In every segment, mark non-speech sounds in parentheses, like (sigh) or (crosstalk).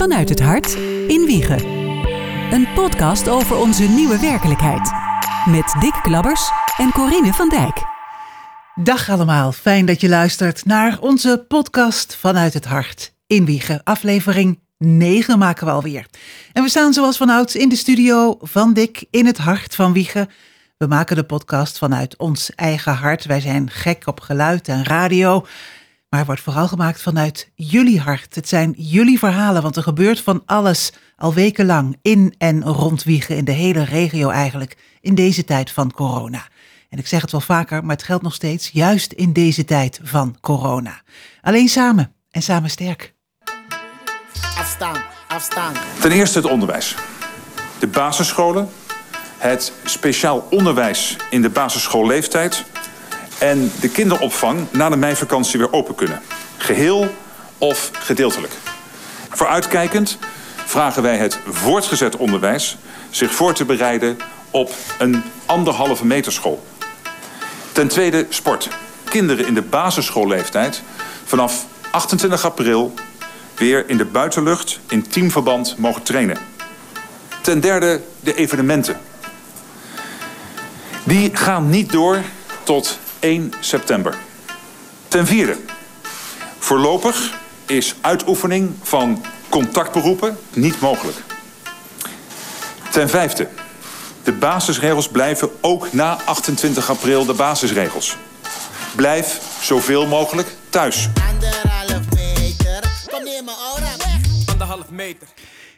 Vanuit het hart in Wiegen. Een podcast over onze nieuwe werkelijkheid. Met Dick Klabbers en Corine van Dijk. Dag allemaal, fijn dat je luistert naar onze podcast Vanuit het Hart in Wiegen. Aflevering 9 maken we alweer. En we staan zoals vanouds in de studio van Dick in het hart van Wiegen. We maken de podcast vanuit ons eigen hart. Wij zijn gek op geluid en radio. Maar wordt vooral gemaakt vanuit jullie hart. Het zijn jullie verhalen, want er gebeurt van alles al wekenlang in en rond Wiegen, in de hele regio eigenlijk, in deze tijd van corona. En ik zeg het wel vaker, maar het geldt nog steeds, juist in deze tijd van corona. Alleen samen en samen sterk. Afstaan, afstaan. Ten eerste het onderwijs. De basisscholen, het speciaal onderwijs in de basisschoolleeftijd en de kinderopvang na de meivakantie weer open kunnen. Geheel of gedeeltelijk. Vooruitkijkend vragen wij het voortgezet onderwijs zich voor te bereiden op een anderhalve meter school. Ten tweede sport. Kinderen in de basisschoolleeftijd vanaf 28 april weer in de buitenlucht in teamverband mogen trainen. Ten derde de evenementen. Die gaan niet door tot 1 september. Ten vierde. Voorlopig is uitoefening van contactberoepen niet mogelijk. Ten vijfde. De basisregels blijven ook na 28 april de basisregels. Blijf zoveel mogelijk thuis. Anderhalf meter. Kom mijn aura weg. Anderhalf meter.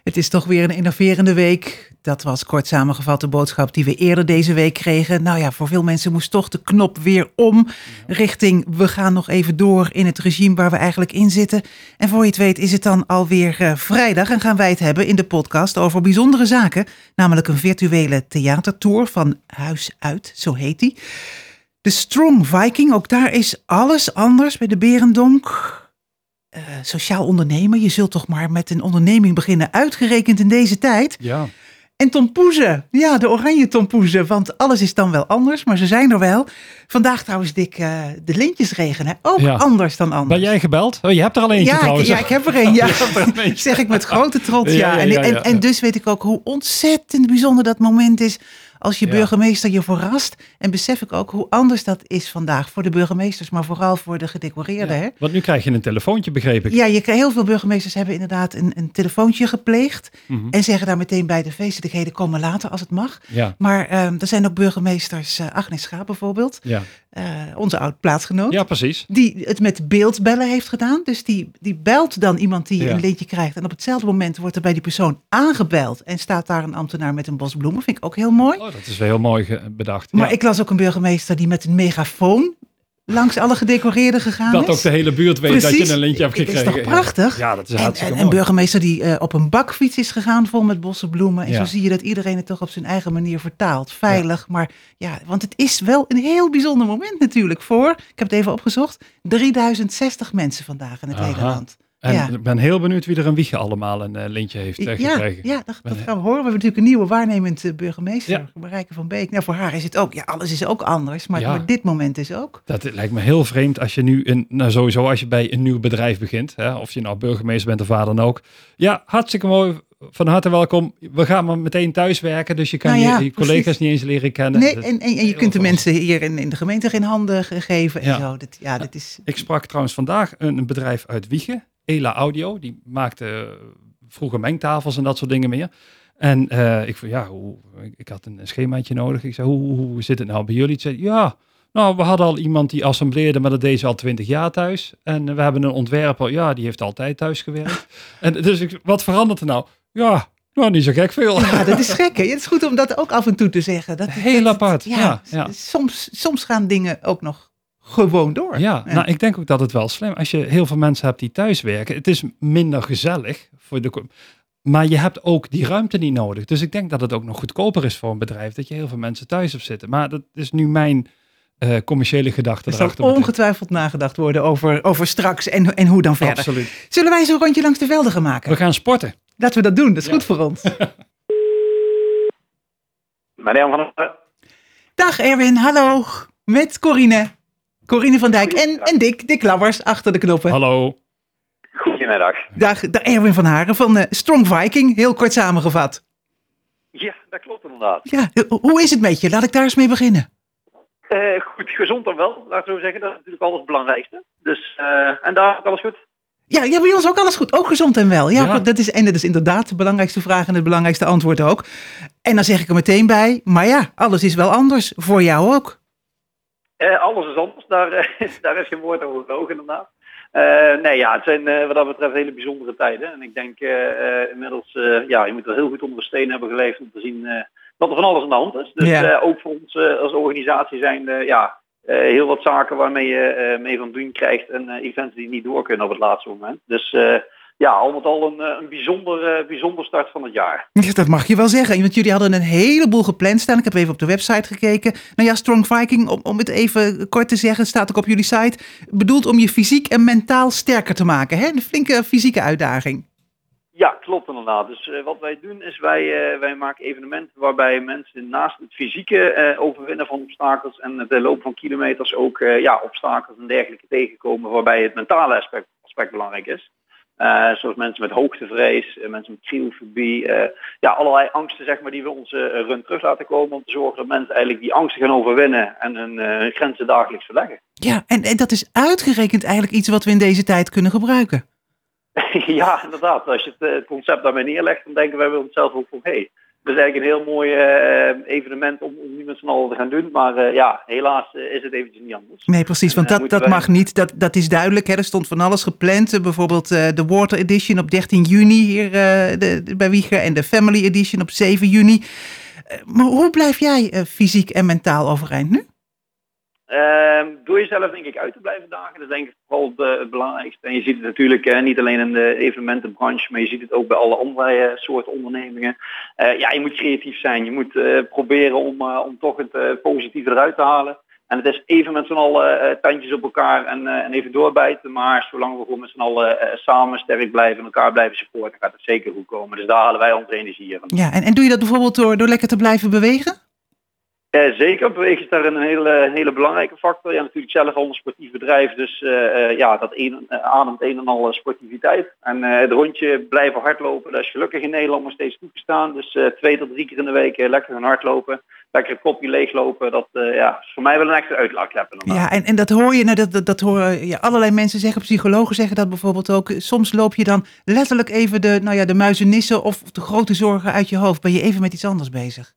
Het is toch weer een innoverende week. Dat was kort samengevat de boodschap die we eerder deze week kregen. Nou ja, voor veel mensen moest toch de knop weer om. Richting we gaan nog even door in het regime waar we eigenlijk in zitten. En voor je het weet is het dan alweer uh, vrijdag en gaan wij het hebben in de podcast over bijzondere zaken. Namelijk een virtuele theatertour van Huis Uit, zo heet die. De Strong Viking, ook daar is alles anders bij de Berendonk. Uh, sociaal ondernemen. Je zult toch maar met een onderneming beginnen, uitgerekend in deze tijd. Ja. En tompoezen, ja, de oranje tompoezen, want alles is dan wel anders, maar ze zijn er wel. Vandaag trouwens, Dick, uh, de lintjesregen, hè? ook Ja. anders dan anders. Ben jij gebeld? Oh, je hebt er al eentje ja, ik, ja, ik heb er een, ja. (laughs) Zeg ik met grote trots, ja. En, en, dus weet ik ook hoe ontzettend bijzonder dat moment is als je Ja. burgemeester je verrast. En besef ik ook hoe anders dat is vandaag voor de burgemeesters, maar vooral voor de gedecoreerden. Hè? Want nu krijg je een telefoontje, begreep ik. Ja, je, heel veel burgemeesters hebben inderdaad een, een telefoontje gepleegd. Mhm. En zeggen daar meteen bij de feestelijkheden komen later als het mag. Ja, Maar ehm, er zijn ook burgemeesters, eh, Agnes Schaap bijvoorbeeld, ja. Eh, onze oud plaatsgenoot. ja, precies. Die het met beeldbellen heeft gedaan. Dus die, die belt dan iemand die Ja. een lintje krijgt. En op hetzelfde moment wordt er bij die persoon aangebeld. En staat daar een ambtenaar met een bos bloemen. Vind ik ook heel mooi. Oh, dat is wel heel mooi bedacht. Maar Ja. ik las ook een burgemeester die met een megafoon langs alle gedecoreerden gegaan dat is. ook de hele buurt weet dat je een lintje hebt Is toch gekregen. prachtig? Ja, dat is En, hartstikke en een mooi. burgemeester die eh, op een bakfiets is gegaan vol met bossen bloemen. En Ja. zo zie je dat iedereen het toch op zijn eigen manier vertaalt. Veilig, maar ja, want het is wel een heel bijzonder moment natuurlijk voor, ik heb het even opgezocht, 3060 mensen vandaag in het hele Aha. land. En ja. ik ben heel benieuwd wie er een wiegje allemaal een eh, lintje heeft eh, Ja, gekregen. ja, dat, dat gaan we horen. We hebben natuurlijk een nieuwe waarnemend eh, burgemeester, Ja. Marijke van Beek. Nou, voor haar is het ook, ja, alles is ook anders, maar, maar dit moment is ook. Dat lijkt me heel vreemd als je nu, een, nou sowieso als je bij een nieuw bedrijf begint, hè, of je nou burgemeester bent of waar dan ook. Ja, hartstikke mooi, van harte welkom. We gaan maar meteen thuiswerken, dus je kan Nou ja, je, je collega's niet eens leren kennen. Nee, Dat- en, en, en je kunt de mensen hier in, in de gemeente geen handen ge- geven en Ja. zo. Dat, ja, dat is... Ik sprak trouwens vandaag een, een bedrijf uit Wiegen, Ela Audio, die maakte eh, vroeger mengtafels en dat soort dingen meer. En eh, ik vroeg, ja, hoe, ik- had een schemaatje nodig. Ik zei, hoe, hoe zit het nou bij jullie? Ze zei, ja, nou, we hadden al iemand die assembleerde, maar dat deed ze al twintig jaar thuis. En eh, we hebben een ontwerper, ja, die heeft altijd thuis gewerkt. (laughs) en dus ik, wat verandert er nou? Ja, nou, niet zo gek veel. Ja, dat is gek. Hè? Het is goed om dat ook af en toe te zeggen. Dat, Heel dat- apart, Ja, ja, ja. Soms, soms gaan dingen ook nog gewoon door. Ja, nou, ik denk ook dat het wel slim als je heel veel mensen hebt die thuis werken. Het is minder gezellig voor de. Maar je hebt ook die ruimte niet nodig. Dus ik denk dat het ook nog goedkoper is voor een bedrijf dat je heel veel mensen thuis hebt zitten. Maar dat is nu mijn eh, commerciële gedachte er zal ongetwijfeld nagedacht worden over, over straks en, en hoe dan verder. Absoluut. Zullen wij zo'n rondje langs de velden gaan maken? We gaan sporten. Laten we dat doen, dat is Ja. goed voor ons. (laughs) Marian van der Dag Erwin, hallo. Met Corine. Corine van Dijk en, en Dick, Dick Labbers achter de knoppen. Hallo. Goedemiddag. Dag, dag Erwin van Haren van eh, Strong Viking, heel kort samengevat. Ja, dat klopt inderdaad. Ja, eh, hoe is het met je? Laat ik daar eens mee beginnen. Eh, goed, gezond dan wel, laten we zo zeggen. Dat is natuurlijk alles het belangrijkste. Dus, eh, en daar alles goed? Ja, ja, bij ons ook alles goed. Ook gezond en wel. Ja, Ja. Dat is, en dat is inderdaad de belangrijkste vraag en het belangrijkste antwoord ook. En dan zeg ik er meteen bij, maar ja, alles is wel anders. Voor jou ook. Eh, alles is anders, daar, eh, (laughs) daar is geen woord over gelogen inderdaad. Eh, nee, ja, het zijn eh, wat dat betreft hele bijzondere tijden. En ik denk inmiddels, eh, ja, je moet er heel goed onder de steen hebben geleefd om te zien eh, dat er van alles aan de hand is. Dus Ja. eh, ook voor ons als organisatie zijn ja, eh, heel wat zaken waarmee je eh, mee van doen krijgt en eh, events die niet door kunnen op het laatste moment. Dus ja, al met al een, een bijzonder, bijzonder start van het jaar. Ja, dat mag je wel zeggen. Want jullie hadden een heleboel gepland staan. Ik heb even op de website gekeken. Nou ja, Strong Viking, om, om het even kort te zeggen, staat ook op jullie site. Bedoeld om je fysiek en mentaal sterker te maken. Hè? Een flinke fysieke uitdaging. Klopt inderdaad. Dus eh, wat wij doen is wij, eh, wij maken evenementen waarbij mensen naast het fysieke eh, overwinnen van obstakels en het lopen van kilometers ook ja, obstakels en dergelijke tegenkomen waarbij het mentale aspect, aspect belangrijk is. Zoals mensen met hoogtevrees, mensen met krielfobie, eh, ja, allerlei angsten zeg maar, die we onze run terug laten komen om te zorgen dat mensen eigenlijk die angsten gaan overwinnen en hun grenzen dagelijks verleggen. Ja, en, en dat is uitgerekend eigenlijk iets wat we in deze tijd kunnen gebruiken. (laughs) ja, inderdaad. Als je het, eh, het concept daarmee neerlegt, dan denken wij bij onszelf ook van hé, hey, dat is eigenlijk een heel mooi eh, evenement om, om nu met z'n allen te gaan doen. Maar eh, ja, helaas is het eventjes niet anders. Nee, precies, want En, dat, dat wij- mag niet. Dat, dat is duidelijk. Hè? Er stond van alles gepland. Bijvoorbeeld de Water Edition op 13 juni hier de, de- bij Wieger en de Family Edition op 7 juni. Maar hoe blijf jij fysiek en mentaal overeind nu? Ehm, door jezelf denk ik uit te blijven dagen, dat is denk ik vooral het, eh, belangrijkste. En je ziet het natuurlijk eh, niet alleen in de evenementenbranche, maar je ziet het ook bij alle andere eh, soorten ondernemingen. Ja, je moet creatief zijn. Je moet proberen om, om toch het positieve eruit te halen. En het is even met z'n allen tandjes op elkaar en, en even doorbijten. Maar zolang we gewoon met z'n allen samen sterk blijven en elkaar blijven supporten, gaat het zeker goed komen. Dus daar halen wij onze energie van. Ja, en, en doe je dat bijvoorbeeld door, door lekker te blijven bewegen? Eh, zeker, bewegen is daar een hele, hele belangrijke factor. Ja, natuurlijk zelf al een sportief bedrijf, dus eh, eh, ja, dat ademt een en al sportiviteit. En het rondje blijven hardlopen, dat is gelukkig in Nederland nog steeds toegestaan. Dus twee tot drie keer in de week lekker gaan hardlopen, lekker een kopje leeglopen. Dat ja, is voor mij wel een echte uitlaatklep. Ja, en, en dat hoor je, nou, dat, dat, dat horen ja, allerlei mensen zeggen, psychologen zeggen dat bijvoorbeeld ook. Soms loop je dan letterlijk even de, nou ja, de muizenissen of de grote zorgen uit je hoofd. Ben je even met iets anders bezig?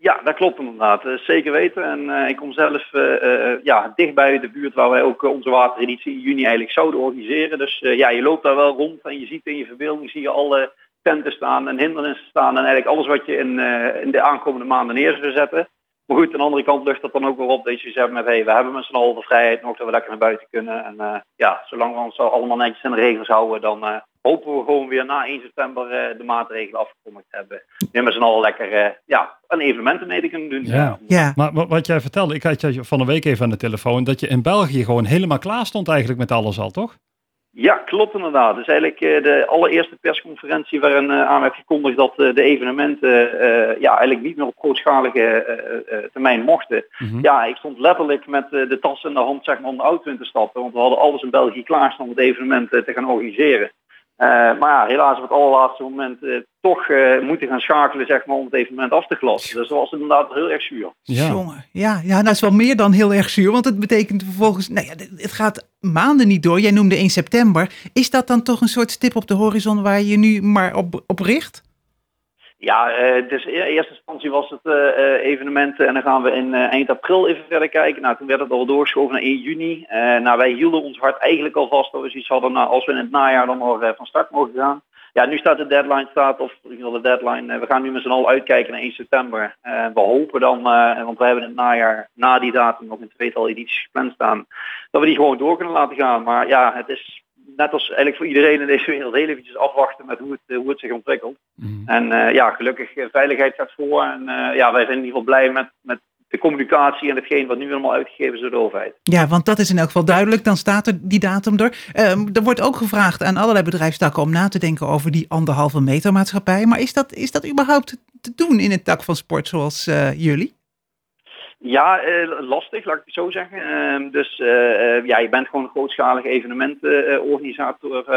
Ja, dat klopt inderdaad. Eh, zeker weten. En eh, ik kom zelf eh, eh, ja, dicht bij de buurt waar wij ook onze watereditie in juni eigenlijk zouden organiseren. Dus ja, je loopt daar wel rond en je ziet in je verbeelding zie je alle tenten staan en hindernissen staan en eigenlijk alles wat je in, in de aankomende maanden neer zou zetten. Maar goed, aan de andere kant lucht dat dan ook wel op dat je zegt met hey, we hebben met z'n allen de vrijheid nog dat we lekker naar buiten kunnen. En eh, ja, zolang we ons allemaal netjes in de regels houden, dan eh, hopen we gewoon weer na 1 september eh, de maatregelen afgekondigd te hebben. Nu met z'n allen lekker eh, ja, een evenementen mee te kunnen doen. Ja. Ja, Maar wa- wat jij vertelde, ik had je van een week even aan de telefoon, dat je in België gewoon helemaal klaar stond eigenlijk met alles al, toch? Ja, klopt inderdaad. Dus eigenlijk eh, de allereerste persconferentie waarin eh, aan werd gekondigd dat eh, de evenementen ja, eigenlijk niet meer op grootschalige termijn mochten. Mhm. Ja, ik stond letterlijk met de tas in de hand zeg maar, om de auto in te stappen. Want we hadden alles in België klaarstaan om het evenement te gaan organiseren. Maar ja, helaas op het allerlaatste moment toch eh, moeten gaan schakelen zeg maar, om het evenement af te glassen. Dus dat was inderdaad heel erg zuur. Ja. jongen. Ja, ja, dat is wel meer dan heel erg zuur. Want het betekent vervolgens, nou ja, het gaat maanden niet door. Jij noemde 1 september. Is dat dan toch een soort stip op de horizon waar je nu maar op, op richt? Ja, eh, dus in eerste instantie was het eh, eh, evenement en dan gaan we in eh, eind april even verder kijken. Nou, toen werd het al doorgeschoven naar 1 juni. Eh, nou, wij hielden ons hart eigenlijk al vast dat we zoiets hadden, nou, als we in het najaar dan nog eh, van start mogen gaan. Ja, nu staat de deadline, staat, of in ieder geval de deadline, eh, we gaan nu met z'n allen uitkijken naar 1 september. Eh, we hopen dan, eh, want we hebben in het najaar na die datum nog een tweetal edities gepland staan, dat we die gewoon door kunnen laten gaan. Maar ja, het is net als eigenlijk voor iedereen in deze wereld heel eventjes afwachten met hoe het, hoe het zich ontwikkelt. Mhm. En ja, gelukkig veiligheid gaat voor. En ja, wij zijn in ieder geval blij met, met de communicatie en hetgeen wat nu allemaal uitgegeven is door de overheid. Ja, want dat is in elk geval duidelijk. Dan staat er die datum er. Ehm, er wordt ook gevraagd aan allerlei bedrijfstakken om na te denken over die anderhalve meter maatschappij. Maar is dat, is dat überhaupt te doen in een tak van sport zoals eh, jullie? Ja, eh, lastig, laat ik het zo zeggen. Ehm, dus eh, eh, ja, je bent gewoon een grootschalige evenementenorganisator.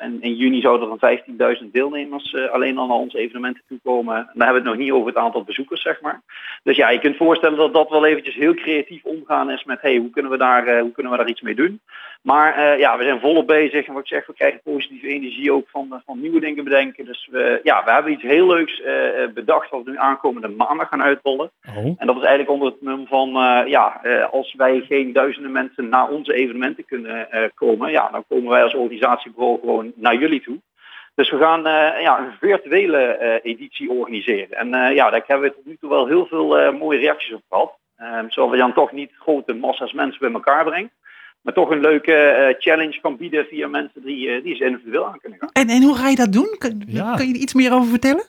En in juni zouden er een 15.000 deelnemers alleen al naar onze evenementen toekomen. Dan hebben we het nog niet over het aantal bezoekers, zeg maar. Dus ja, je kunt voorstellen dat dat wel eventjes heel creatief omgaan is met hey, hoe kunnen we daar, hoe kunnen we daar iets mee doen. Maar eh, ja, we zijn volop bezig en wat ik zeg, we krijgen positieve energie ook van, eh, van nieuwe dingen bedenken. Dus we, ja, we hebben iets heel leuks eh, bedacht wat we nu aankomende maandag gaan uitrollen. Oh, En dat is eigenlijk onder het mum van, ja, als wij geen duizenden mensen naar onze evenementen kunnen komen, ja, dan komen wij als organisatiebureau gewoon naar jullie toe. Dus we gaan ja, een virtuele editie organiseren. En ja, daar hebben we tot nu toe wel heel veel mooie reacties op gehad. Ehm zodat we dan toch niet grote massa's mensen bij elkaar brengen. Maar toch een leuke eh, challenge kan bieden via mensen die, eh, die ze individueel aan kunnen gaan. En, en hoe ga je dat doen? Kun, Ja. kun je er iets meer over vertellen?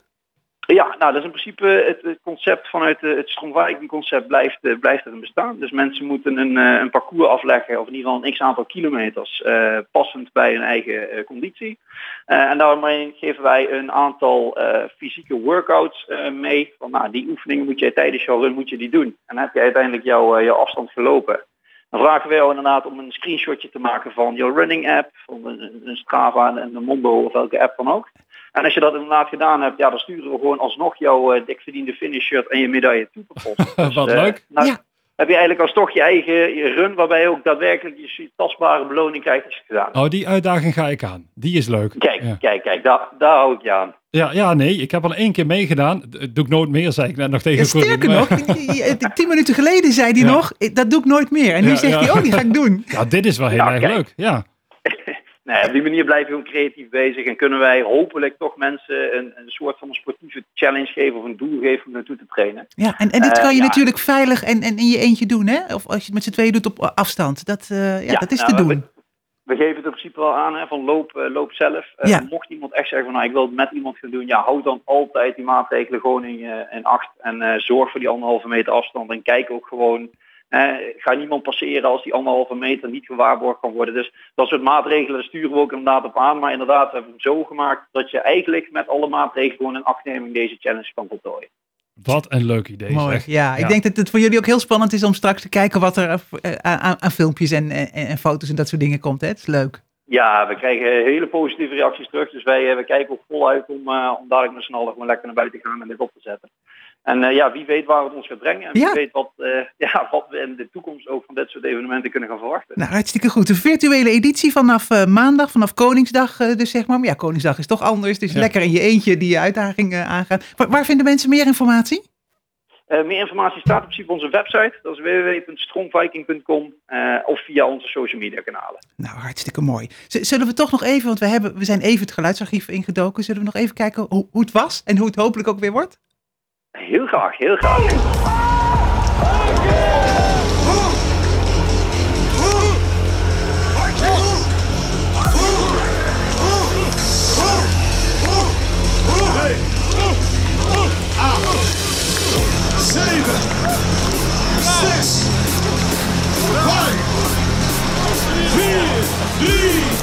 Ja, nou dat is in principe het, het concept vanuit eh, het Stromwijken concept blijft, eh, blijft erin bestaan. Dus mensen moeten een, eh, een parcours afleggen of in ieder geval een x aantal kilometers eh, passend bij hun eigen eh, conditie. Eh, en daarmee geven wij een aantal eh, fysieke workouts eh, mee. Van nou, die oefeningen moet je tijdens jouw run moet je die doen. En dan heb je uiteindelijk jouw, eh, jouw afstand gelopen. Dan vragen we jou inderdaad om een screenshotje te maken van jouw running app, van een, een Strava en een Mondo of welke app dan ook. En als je dat inderdaad gedaan hebt, ja, dan sturen we gewoon alsnog jouw eh, dik verdiende finish shirt en je medaille toe. (laughs) Dus, Wat eh, leuk. nou, Ja. Heb je eigenlijk als toch je eigen je run waarbij je ook daadwerkelijk je tastbare beloning krijgt als je het gedaan hebt. oh, die uitdaging ga ik aan. Die is leuk. Kijk, Ja. kijk, kijk, daar, daar hou ik je aan. Ja, ja, nee, ik heb al één keer meegedaan. Dat doe ik nooit meer, zei ik net nog tegen Ja, sterker Maar- nog, je- tien minuten geleden zei hij Ja. nog, "Eh, dat doe ik nooit meer. En nu Ja, zegt ja. hij, oh, die ga ik doen. (laughs) Ja, dit is wel heel erg kijk. leuk. Ja. (laughs) Nee, op die manier blijven we gewoon creatief bezig en kunnen wij hopelijk toch mensen een, een soort van een sportieve challenge geven of een doel geven om naartoe te trainen. Ja, en, en dit Eh, kan je natuurlijk veilig en, en in je eentje doen, hè? Of als je het met z'n tweeën doet op afstand. Dat, eh, ja, Ja, dat is nou, te we- doen. We geven het in principe wel aan hè, van loop, eh, loop zelf. Eh, Ja. Mocht iemand echt zeggen van nou ik wil het met iemand gaan doen, ja houd dan altijd die maatregelen gewoon in, in acht en eh, zorg voor die anderhalve meter afstand en kijk ook gewoon. eh, ga niemand passeren als die anderhalve meter niet gewaarborgd kan worden. Dus dat soort maatregelen sturen we ook inderdaad op aan. Maar inderdaad, we hebben het zo gemaakt dat je eigenlijk met alle maatregelen gewoon in achtneming deze challenge kan voltooien. Wat een leuk idee. Mooi. zeg. Ja, ik Ja. denk dat het voor jullie ook heel spannend is om straks te kijken wat er eh, aan, aan filmpjes en, en, en foto's en dat soort dingen komt. Hè? Het is leuk. Ja, we krijgen hele positieve reacties terug. Dus wij, eh, we kijken ook voluit om, eh, om dadelijk met z'n allen gewoon lekker naar buiten te gaan en dit op te zetten. En eh, ja, wie weet waar het ons gaat brengen. En wie Ja. weet wat, eh, (laughs) ja, wat we in de toekomst ook van dit soort evenementen kunnen gaan verwachten. Nou, hartstikke goed. Een virtuele editie vanaf eh, maandag, vanaf Koningsdag eh, dus zeg maar. Maar ja, Koningsdag is toch anders. Dus Ja. lekker in je eentje die uitdaging aangaan. Waar, waar vinden mensen meer informatie? Eh, meer informatie staat op principe onze website. Dat is www.strongviking.com eh, of via onze social media kanalen. Nou, hartstikke mooi. Z- zullen we toch nog even, want we, hebben, we zijn even het geluidsarchief ingedoken. Zullen we nog even kijken hoe, hoe het was en hoe het hopelijk ook weer wordt? Heel graag, heel graag. Zeven, zes, vijf, vier, drie,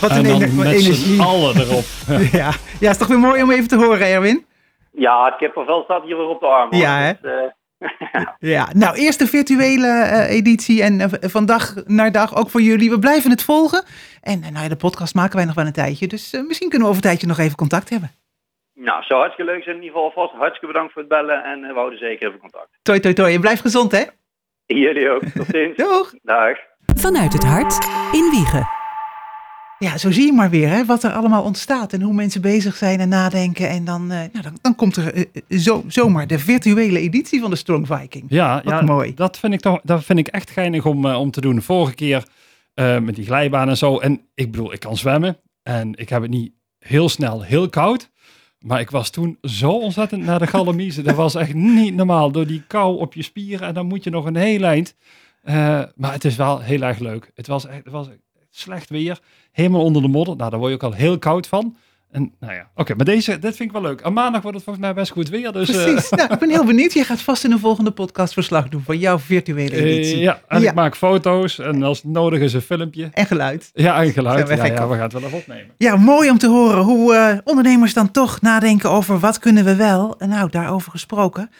Wat En een dan ener- met energie. z'n allen erop. (laughs) Ja. ja, is toch weer mooi om even te horen, Erwin? Ja, het kippenvel staat hier weer op de arm. hoor. Ja, hè? Dus, eh, (laughs) Ja, nou eerst de virtuele eh, editie en eh, van dag naar dag ook voor jullie. We blijven het volgen. En nou ja, de podcast maken wij nog wel een tijdje. Dus misschien kunnen we over een tijdje nog even contact hebben. nou, zou hartstikke leuk zijn in ieder geval alvast. Hartstikke bedankt voor het bellen en we houden zeker even contact. Toi, toi, toi. En blijf gezond, hè? Jullie ook. Tot ziens. Doeg! Dag. Vanuit het hart in Wiegen. Ja, zo zie je maar weer hè, wat er allemaal ontstaat en hoe mensen bezig zijn en nadenken. En dan, eh, nou, dan, dan komt er eh, eh, zo, zomaar de virtuele editie van de Strong Viking. Ja, Wat ja mooi. Dat vind ik, toch, dat vind ik echt geinig om, om te doen. De vorige keer met die glijbaan en zo. En ik bedoel, ik kan zwemmen. En ik heb het niet heel snel heel koud. Maar ik was toen zo ontzettend naar de galamiezen. dat was echt niet normaal. Door die kou op je spieren. En dan moet je nog een heel eind. Maar het is wel heel erg leuk. Het was echt het was echt slecht weer. Helemaal onder de modder. Nou, daar word je ook al heel koud van. En nou ja, oké, maar deze, dit vind ik wel leuk. Aan maandag wordt het volgens mij best goed weer. Dus, eh, Precies. nou, ik ben heel benieuwd. Je gaat vast in een volgende podcast verslag doen van jouw virtuele eh, editie. ja, en Ja. ik maak foto's en als het nodig is een filmpje. En geluid. Ja, en geluid. Ja, ja, we gaan het wel even opnemen. Ja, mooi om te horen hoe eh, ondernemers dan toch nadenken over wat kunnen we wel. En nou, daarover gesproken.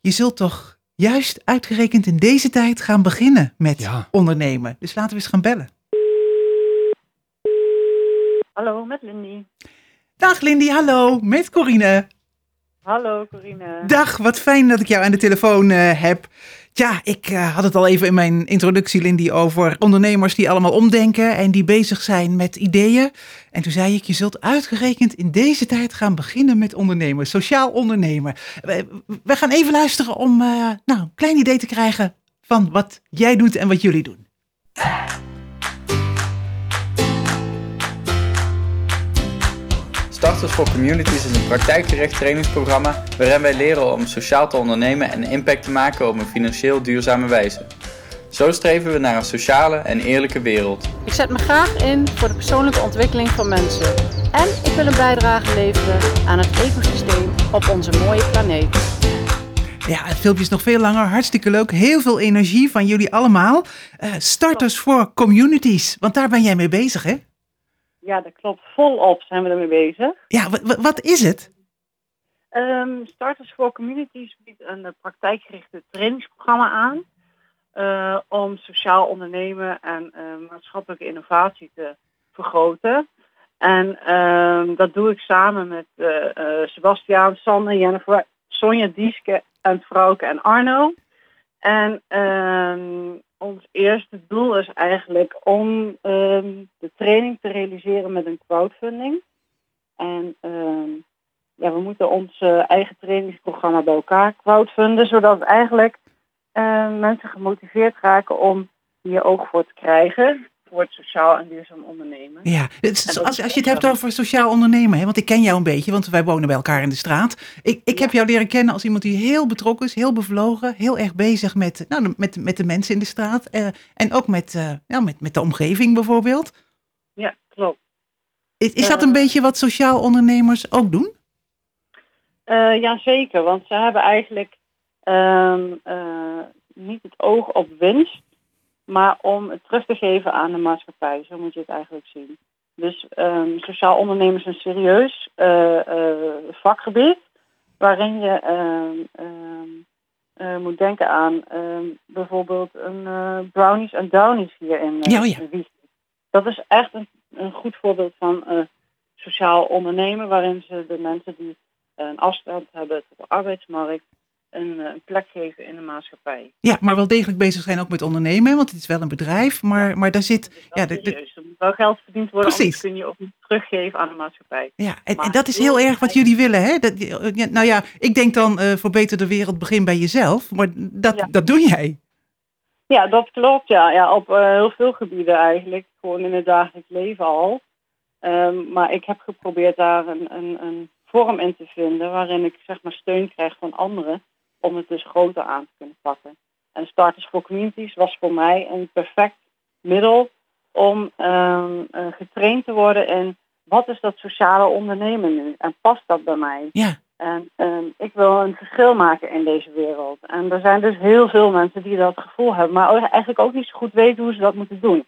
Je zult toch juist uitgerekend in deze tijd gaan beginnen met ondernemen. Dus laten we eens gaan bellen. Hallo, met Lindy. Dag Lindy, hallo, met Corine. Hallo, Corine. Dag, wat fijn dat ik jou aan de telefoon eh, heb. Ja, ik eh, had het al even in mijn introductie, Lindy, over ondernemers die allemaal omdenken en die bezig zijn met ideeën. En toen zei ik, je zult uitgerekend in deze tijd gaan beginnen met ondernemen, sociaal ondernemen. We, we gaan even luisteren om eh, nou, een klein idee te krijgen van wat jij doet en wat jullie doen. Starters for Communities is een praktijkgericht trainingsprogramma waarin wij leren om sociaal te ondernemen en impact te maken op een financieel duurzame wijze. Zo streven we naar een sociale en eerlijke wereld. Ik zet me graag in voor de persoonlijke ontwikkeling van mensen. En ik wil een bijdrage leveren aan het ecosysteem op onze mooie planeet. Ja, het filmpje is nog veel langer, hartstikke leuk. Heel veel energie van jullie allemaal. Eh, starters for Communities, want daar ben jij mee bezig, hè? Ja, dat klopt. Volop zijn we ermee bezig. Ja, wa- wa- wat is het? Ehm, Starters for Communities biedt een eh, praktijkgerichte trainingsprogramma aan. eh, om sociaal ondernemen en eh, maatschappelijke innovatie te vergroten. En ehm, dat doe ik samen met eh, Sebastiaan, Sanne, Jennifer, Sonja, Dieske en Frauke en Arno. En ehm, ons eerste doel is eigenlijk om ehm, de training te realiseren met een crowdfunding. En ehm, ja, we moeten ons eh, eigen trainingsprogramma bij elkaar crowdfunden, zodat eigenlijk eh, mensen gemotiveerd raken om hier oog voor te krijgen voor het sociaal en duurzaam ondernemen. Ja, als, als je het hebt over sociaal ondernemen, hè, want ik ken jou een beetje, want wij wonen bij elkaar in de straat. Ik, ik heb jou leren kennen als iemand die heel betrokken is, heel bevlogen, heel erg bezig met, nou, de- met, met de mensen in de straat eh, en ook met, eh, ja, met, met de omgeving bijvoorbeeld. Ja, klopt. Is, is dat een Eh. beetje wat sociaal ondernemers ook doen? Eh ja, zeker, want ze hebben eigenlijk ehm, eh, niet het oog op winst, maar om het terug te geven aan de maatschappij. Zo moet je het eigenlijk zien. Dus ehm, sociaal ondernemen is een serieus eh, eh, vakgebied waarin je ehm, ehm, eh, moet denken aan bijvoorbeeld een brownies en downies hier in eh, Ja, oh ja. Dat is echt een, een goed voorbeeld van sociaal ondernemen, waarin ze de mensen die een afstand hebben tot de arbeidsmarkt een, eh, plek geven in de maatschappij. Ja, maar wel degelijk bezig zijn ook met ondernemen, want het is wel een bedrijf, maar, maar daar zit, Dus ja, de- de-. Er moet wel geld verdiend worden, Precies. kun je ook niet teruggeven aan de maatschappij. ja en, dat is heel erg wat jullie willen, hè? Dat, nou ja, ik denk dan eh voor beter de wereld begin bij jezelf, maar dat, Ja. dat doe jij. Ja, dat klopt. Ja, ja op eh, heel veel gebieden eigenlijk. Gewoon in het dagelijks leven al. Ehm, maar ik heb geprobeerd daar een, een, een vorm in te vinden waarin ik zeg maar steun krijg van anderen om het dus groter aan te kunnen pakken. En Starters for Communities was voor mij een perfect middel om ehm, eh, getraind te worden in wat is dat sociale ondernemen nu en past dat bij mij? Ja. En ehm, ik wil een verschil maken in deze wereld. En er zijn dus heel veel mensen die dat gevoel hebben, maar eigenlijk ook niet zo goed weten hoe ze dat moeten doen.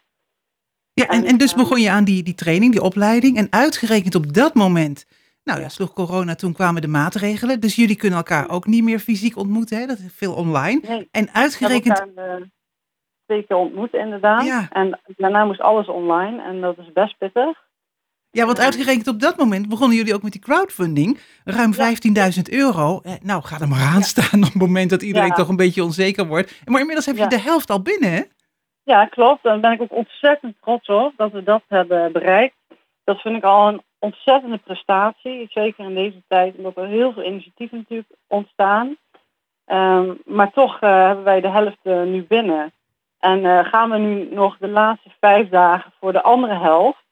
Ja, en, En, dus eh, begon je aan die, die training, die opleiding. En uitgerekend op dat moment, nou ja, sloeg corona, toen kwamen de maatregelen. Dus jullie kunnen elkaar ook niet meer fysiek ontmoeten, hè? dat is veel online. Nee, En we uitgerekend, elkaar eh, twee keer ontmoet inderdaad. Ja. En daarna moest alles online en dat is best pittig. ja, want uitgerekend op dat moment begonnen jullie ook met die crowdfunding. Ruim 15.000 euro. Eh, nou, ga er maar aan staan op het moment dat iedereen Ja. toch een beetje onzeker wordt. Maar inmiddels heb je Ja. de helft al binnen, hè? Ja, klopt. Daar ben ik ook ontzettend trots op dat we dat hebben bereikt. Dat vind ik al een ontzettende prestatie. Zeker in deze tijd, omdat er heel veel initiatieven natuurlijk ontstaan. Ehm, maar toch eh, hebben wij de helft eh, nu binnen. En eh, gaan we nu nog de laatste vijf dagen voor de andere helft.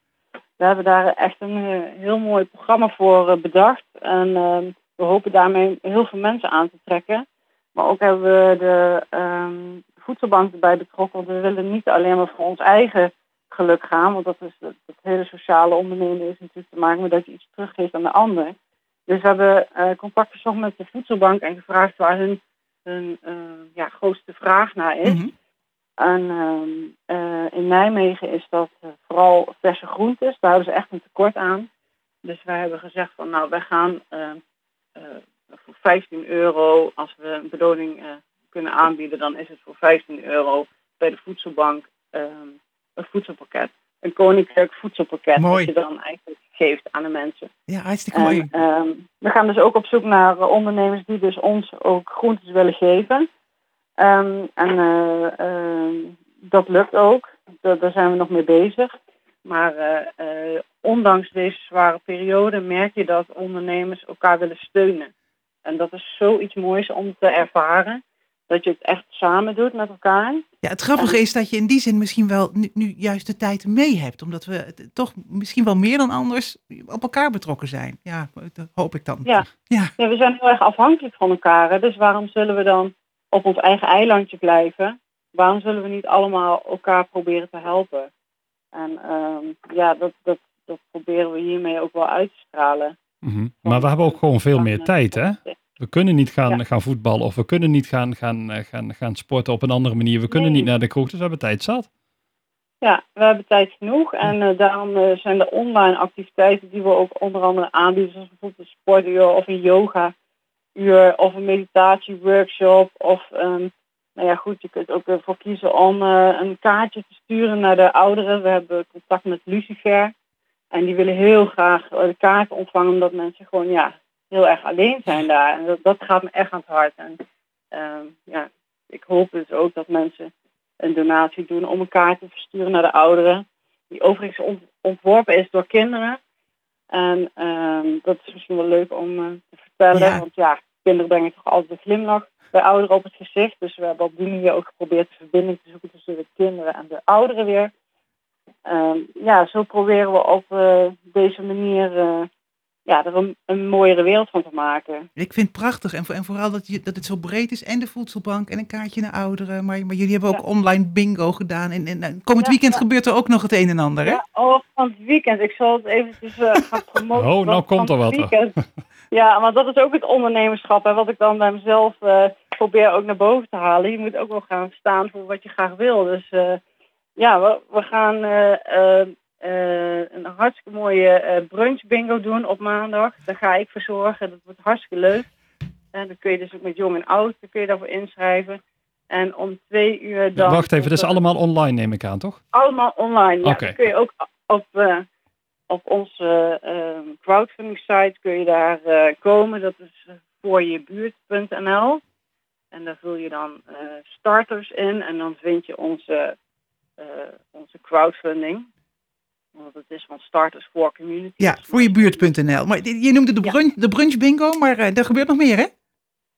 We hebben daar echt een heel mooi programma voor bedacht. En ehm, we hopen daarmee heel veel mensen aan te trekken. Maar ook hebben we de ehm, voedselbank erbij betrokken. Want we willen niet alleen maar voor ons eigen geluk gaan. Want dat, is, dat, dat hele sociale ondernemen is natuurlijk te maken met dat je iets teruggeeft aan de ander. Dus we hebben eh, contact gezocht met de voedselbank en gevraagd waar hun, hun eh, ja, grootste vraag naar is. Mhm. En ehm, eh, in Nijmegen is dat vooral verse groentes. Daar hebben ze echt een tekort aan. Dus wij hebben gezegd van nou, wij gaan eh, eh, voor 15 euro, als we een beloning kunnen aanbieden, dan is het voor 15 euro bij de voedselbank ehm, een voedselpakket. Een koninklijk voedselpakket Mooi. dat je dan eigenlijk geeft aan de mensen. Ja, hartstikke mooi. Ehm, we gaan dus ook op zoek naar eh, ondernemers die dus ons ook groentes willen geven. Ehm, en eh, ehm, dat lukt ook. Da- daar zijn we nog mee bezig. Maar eh, ondanks deze zware periode merk je dat ondernemers elkaar willen steunen. En dat is zoiets moois om te ervaren. Dat je het echt samen doet met elkaar. Ja, het grappige is dat je in die zin misschien wel nu, nu juist de tijd mee hebt. Omdat we toch misschien wel meer dan anders op elkaar betrokken zijn. Ja, dat hoop ik dan. Ja. Ja. Ja, we zijn heel erg afhankelijk van elkaar. hè. Dus waarom zullen we dan op ons eigen eilandje blijven? Waarom zullen we niet allemaal elkaar proberen te helpen? En ehm, ja, dat, dat, dat proberen we hiermee ook wel uit te stralen. Mhm. Maar we hebben ook gewoon veel meer tijd, hè? We kunnen niet gaan, Ja. gaan voetballen of we kunnen niet gaan, gaan, eh, gaan, gaan sporten op een andere manier. We kunnen Nee. niet naar de kroeg, dus we hebben tijd zat. Ja, we hebben tijd genoeg en eh, daarom eh, zijn de online activiteiten die we ook onder andere aanbieden, zoals bijvoorbeeld een sportuur of een yoga uur of een meditatieworkshop of ehm, nou ja goed, je kunt ook ervoor kiezen om een kaartje te sturen naar de ouderen. We hebben contact met Lucifer en die willen heel graag de kaarten ontvangen omdat mensen gewoon ja heel erg alleen zijn daar en dat, dat gaat me echt aan het hart en ehm, ja, ik hoop dus ook dat mensen een donatie doen om een kaart te versturen naar de ouderen. Die overigens ont- ontworpen is door kinderen. En ehm, dat is misschien wel leuk om eh, te vertellen. Ja. Want ja, kinderen brengen toch altijd een glimlach bij ouderen op het gezicht. Dus we hebben op die manier ook geprobeerd de verbinding te zoeken tussen de kinderen en de ouderen weer. Ehm, ja, zo proberen we op eh, deze manier eh, ja, er een, een mooiere wereld van te maken. Ik vind het prachtig. En, voor- en vooral dat, je, dat het zo breed is. En de voedselbank en een kaartje naar ouderen. Maar, maar jullie hebben ook online bingo gedaan. En, en, en komend Ja, weekend ja. gebeurt er ook nog het een en ander, hè? Ja, oh, van het weekend. Ik zal het eventjes eh, (laughs) gaan promoten. Oh, nou komt er wat. (laughs) Ja, want dat is ook het ondernemerschap. En wat ik dan bij mezelf eh, probeer ook naar boven te halen. Je moet ook wel gaan staan voor wat je graag wil. Dus eh, ja, we, we gaan een hartstikke mooie eh, brunch bingo doen op maandag. Daar ga ik voor zorgen. Dat wordt hartstikke leuk. En dan kun je dus ook met jong en oud dan kun je daarvoor inschrijven. En om twee uur dan... Wacht even, dit is onze- allemaal online neem ik aan, toch? allemaal online. Ja. Dan kun je ook op, eh, op onze eh, crowdfunding site kun je daar eh, komen. Dat is eh, voorjebuurt.nl. En daar vul je dan eh, starters in en dan vind je onze, eh, onze crowdfunding. Want het is van starters voor community. Ja, voor je buurt.nl. Maar je noemde de brunch, de brunch bingo, maar eh, er gebeurt nog meer, hè?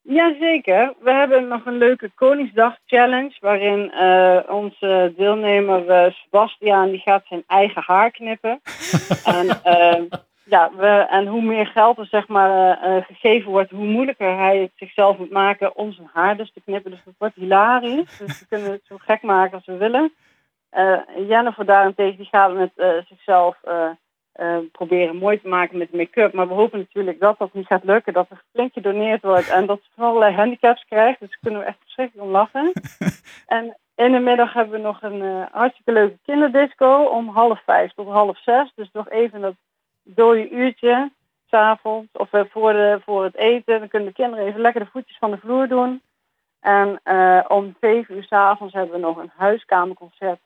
Jazeker. We hebben nog een leuke Koningsdag Challenge waarin eh, onze deelnemer eh, Sebastiaan die gaat zijn eigen haar knippen. (laughs) en, ja, we, en hoe meer geld er zeg maar gegeven wordt, hoe moeilijker hij het zichzelf moet maken om zijn haar dus te knippen. Dus dat wordt hilarisch. Dus we kunnen het zo gek maken als we willen. Eh Jennifer daarentegen die gaat met eh, zichzelf eh, proberen mooi te maken met make-up. Maar we hopen natuurlijk dat dat niet gaat lukken. Dat er flink gedoneerd wordt en dat ze van allerlei handicaps krijgt. Dus daar kunnen we echt verschrikkelijk om lachen. (laughs) en in de middag hebben we nog een hartstikke leuke kinderdisco om half vijf tot half zes. Dus nog even dat dode uurtje s'avonds of voor, de, voor het eten. Dan kunnen de kinderen even lekker de voetjes van de vloer doen. En om zeven uur s'avonds hebben we nog een huiskamerconcert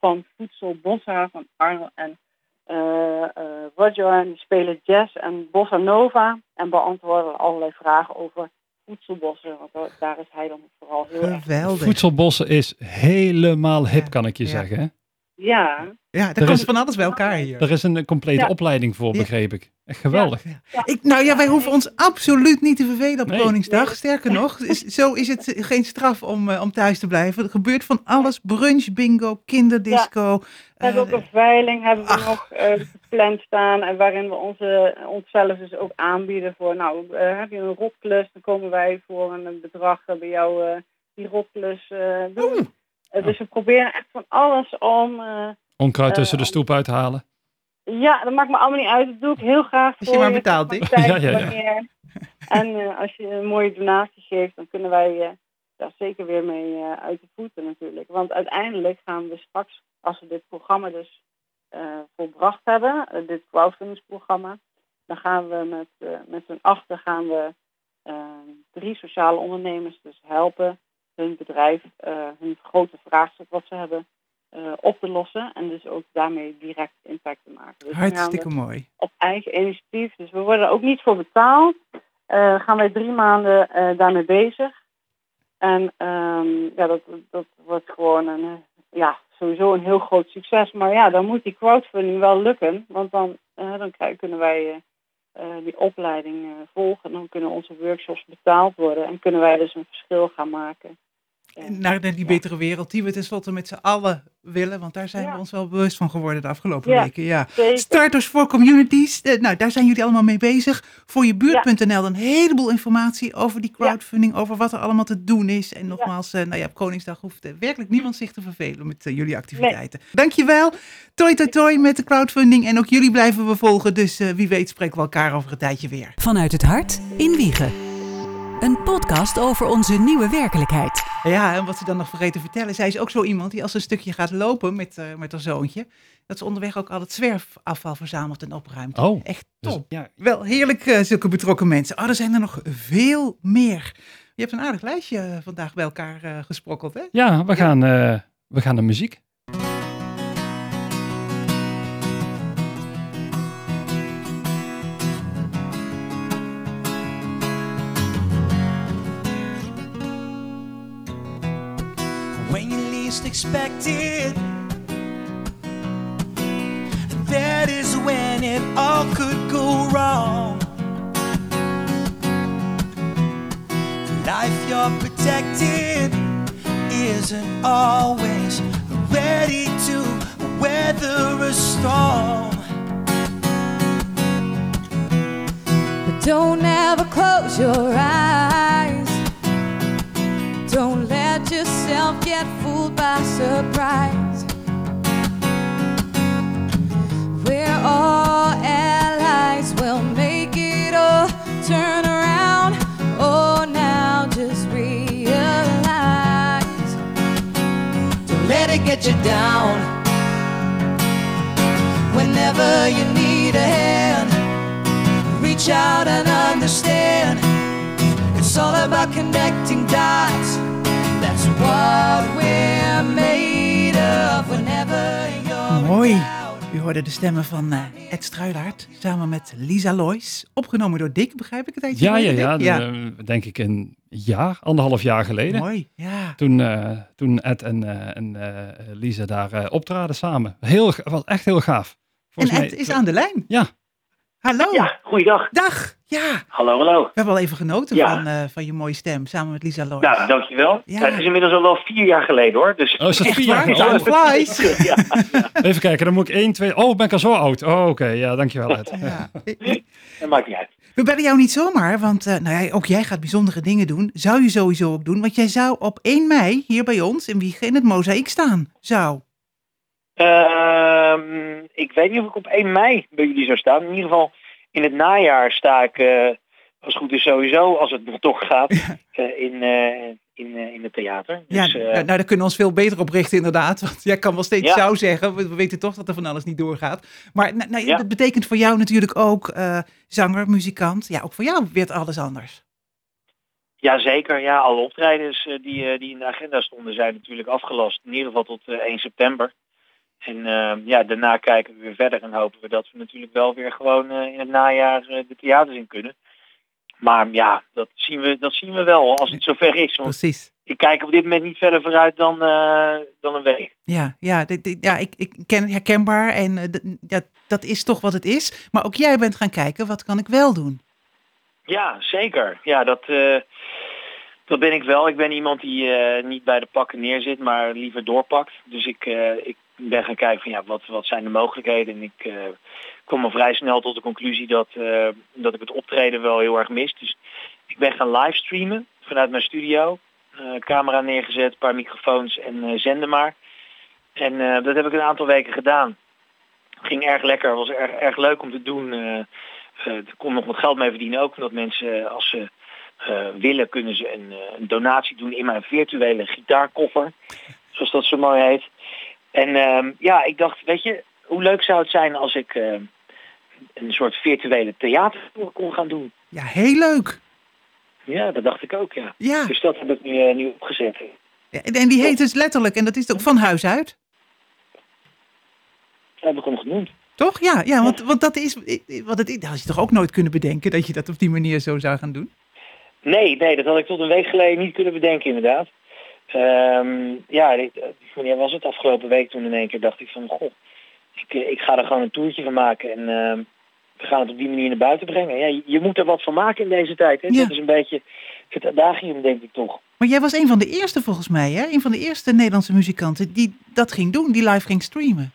van Voedsel Bossa van Arno en eh, eh, Roger. En die spelen jazz en bossa nova en beantwoorden allerlei vragen over voedselbossen. Want daar- is hij dan vooral heel erg. Geweldig. Voedselbossen is helemaal hip, kan ik je Ja. zeggen. Ja, Ja, Er er komt is- van alles bij elkaar hier. Er is een complete Ja. opleiding voor, Ja. begreep ik. Echt geweldig. Ik, nou ja, wij hoeven ons absoluut niet te vervelen op Nee. Koningsdag. Sterker nog, is, zo is het geen straf om, eh, om thuis te blijven. Er gebeurt van alles. Brunch, bingo, kinderdisco. we hebben ook eh, een veiling hebben we ach. nog eh, gepland staan. En waarin we onze, onszelf dus ook aanbieden voor, nou, heb je een rotklus, dan komen wij voor een bedrag bij jou eh, die rotklus eh, doen. Eh, dus we proberen echt van alles om, eh, Onkruid tussen Eh, de stoep uithalen. Ja, dat maakt me allemaal niet uit. Dat doe ik heel graag Als je voor maar betaalt, Dick. (laughs) Ja, ja, ja. En eh, als je een mooie donatie geeft, dan kunnen wij eh, daar zeker weer mee eh, uit de voeten natuurlijk. Want uiteindelijk gaan we straks, als we dit programma dus eh, volbracht hebben, eh, dit crowdfundingsprogramma, dan gaan we met, eh, met z'n achter gaan we eh, drie sociale ondernemers dus helpen hun bedrijf, eh, hun grote vraagstuk wat ze hebben, eh, op te lossen. En dus ook daarmee direct impact te maken. Dus Hartstikke mooi. op eigen initiatief. Dus we worden er ook niet voor betaald. Eh, gaan wij drie maanden daarmee bezig. En ehm, ja, dat, dat wordt gewoon een, ja, sowieso een heel groot succes. Maar ja, dan moet die crowdfunding wel lukken. Want dan, dan krijgen, kunnen wij die opleiding volgen. Dan kunnen onze workshops betaald worden. En kunnen wij dus een verschil gaan maken. Naar de- die betere wereld die we tenslotte met z'n allen willen. Want daar zijn Ja. we ons wel bewust van geworden de afgelopen Ja, weken. Ja. zeker. Starters voor communities. eh, nou, daar zijn jullie allemaal mee bezig. Voor je buurt.nl een heleboel informatie over die crowdfunding. Over wat er allemaal te doen is. En nogmaals, eh, nou ja, op Koningsdag hoeft eh, werkelijk niemand zich te vervelen met jullie activiteiten. Dankjewel. Toi toi toi met de crowdfunding. En ook jullie blijven we volgen. Dus eh, wie weet spreken we elkaar over een tijdje weer. Vanuit het hart in Wiegen. Een podcast over onze nieuwe werkelijkheid. Ja, en wat ze dan nog vergeten te vertellen. Zij is ook zo iemand die als ze een stukje gaat lopen met, eh, met haar zoontje. Dat ze onderweg ook al het zwerfafval verzamelt en opruimt. Oh, Echt dus- top. ja. Wel heerlijk, eh, zulke betrokken mensen. Oh, er zijn er nog veel meer. Je hebt een aardig lijstje eh, vandaag bij elkaar eh, gesprokkeld, hè? Ja, we gaan, we gaan naar muziek. Least. That is when it all could go wrong. The life you're protected isn't always ready to weather a storm. But don't ever close your eyes. Don't yourself get fooled by surprise. We're all allies, we'll make it all turn around. Oh, now just realize. Don't let it get you down. Whenever you need a hand, reach out and understand. It's all about connecting dots. Mooi. U hoorde de stemmen van eh, Ed Struilaert samen met Lisa Lois. Opgenomen door Dick, begrijp ik het eigenlijk? Ja, ja, Dick? ja. de- denk ik een jaar, anderhalf jaar geleden. Mooi, ja. Toen, eh, toen Ed en, eh, en eh, Lisa daar eh, optraden samen. Heel, was echt heel gaaf. En Ed mij- is aan de lijn. Ja. Hallo. Ja, goeiedag. Dag. Ja. Hallo, hallo. We hebben al even genoten Ja. van, eh, van je mooie stem samen met Lisa Lois. Nou, dankjewel. Ja. Ja. Het is inmiddels al wel vier jaar geleden hoor. Dus... Oh, is dat Echt vier jaar geleden? Flies. (laughs) ja. (laughs) Even kijken, dan moet ik 1, 2... Oh, ben ik al zo oud? Oh, oké. Ja, dankjewel Ed. Ja. (laughs) Dat maakt niet uit. We bellen jou niet zomaar, want eh, nou ja, ook jij gaat bijzondere dingen doen. Zou je sowieso ook doen, want jij zou op 1 mei hier bij ons in Wiegen in het Mozaïek staan. Zou. Ehm, ik weet niet of ik op 1 mei bij jullie zou staan. In ieder geval in het najaar sta ik, eh, als het goed is sowieso, als het nog toch gaat, (laughs) eh, in, eh, in, in het theater. Ja, Dus, nou, nou, daar kunnen we ons veel beter op richten inderdaad. Want jij kan wel steeds Ja. zou zeggen. We, we weten toch dat er van alles niet doorgaat. Maar nou, nou, Ja. dat betekent voor jou natuurlijk ook zanger, muzikant. Ja, ook voor jou werd alles anders. Jazeker, ja, alle optredens die, die in de agenda stonden zijn natuurlijk afgelast. In ieder geval tot eh, 1 september. En eh, ja, daarna kijken we weer verder en hopen we dat we natuurlijk wel weer gewoon eh, in het najaar eh, de theaters in kunnen. Maar ja, dat zien we, dat zien we wel als het zover is. Precies. ik kijk op dit moment niet verder vooruit dan, eh, dan een week. Ja, ja, dit- dit- ja ik, ik ken herkenbaar en ja, dat is toch wat het is. Maar ook jij bent gaan kijken, wat kan ik wel doen? Ja, zeker. Ja, dat, dat ben ik wel. Ik ben iemand die niet bij de pakken neerzit, maar liever doorpakt. Dus ik, ik ben gaan kijken van ja, wat, wat zijn de mogelijkheden. En ik eh, kwam al vrij snel tot de conclusie dat, eh, dat ik het optreden wel heel erg mis. Dus ik ben gaan livestreamen vanuit mijn studio. Eh, camera neergezet, een paar microfoons en zenden maar. En dat heb ik een aantal weken gedaan. Ging erg lekker, was erg, erg leuk om te doen. er kon nog wat geld mee verdienen ook. Omdat mensen, als ze willen, kunnen ze een, een donatie doen in mijn virtuele gitaarkoffer. Zoals dat zo mooi heet. En ehm, ja, ik dacht, weet je, hoe leuk zou het zijn als ik eh, een soort virtuele theatertour kon gaan doen. Ja, heel leuk. Ja, dat dacht ik ook, ja. Ja. Dus dat heb ik nu, eh, nu opgezet. Ja, en die heet dus letterlijk, en dat is ook van huis uit. Dat heb ik hem genoemd. Toch? Ja, ja want, want dat is, wat het, dat had je toch ook nooit kunnen bedenken dat je dat op die manier zo zou gaan doen? Nee, nee, dat had ik tot een week geleden niet kunnen bedenken inderdaad. Ehm, ja, wanneer was het? Afgelopen week toen in één keer dacht ik van, goh, ik, ik ga er gewoon een toertje van maken en ehm, we gaan het op die manier naar buiten brengen. Ja, je, je moet er wat van maken in deze tijd. Hè? Ja. Dat is een beetje het adagium, denk ik toch. Maar jij was een van de eerste volgens mij, hè? Een van de eerste Nederlandse muzikanten die dat ging doen, die live ging streamen.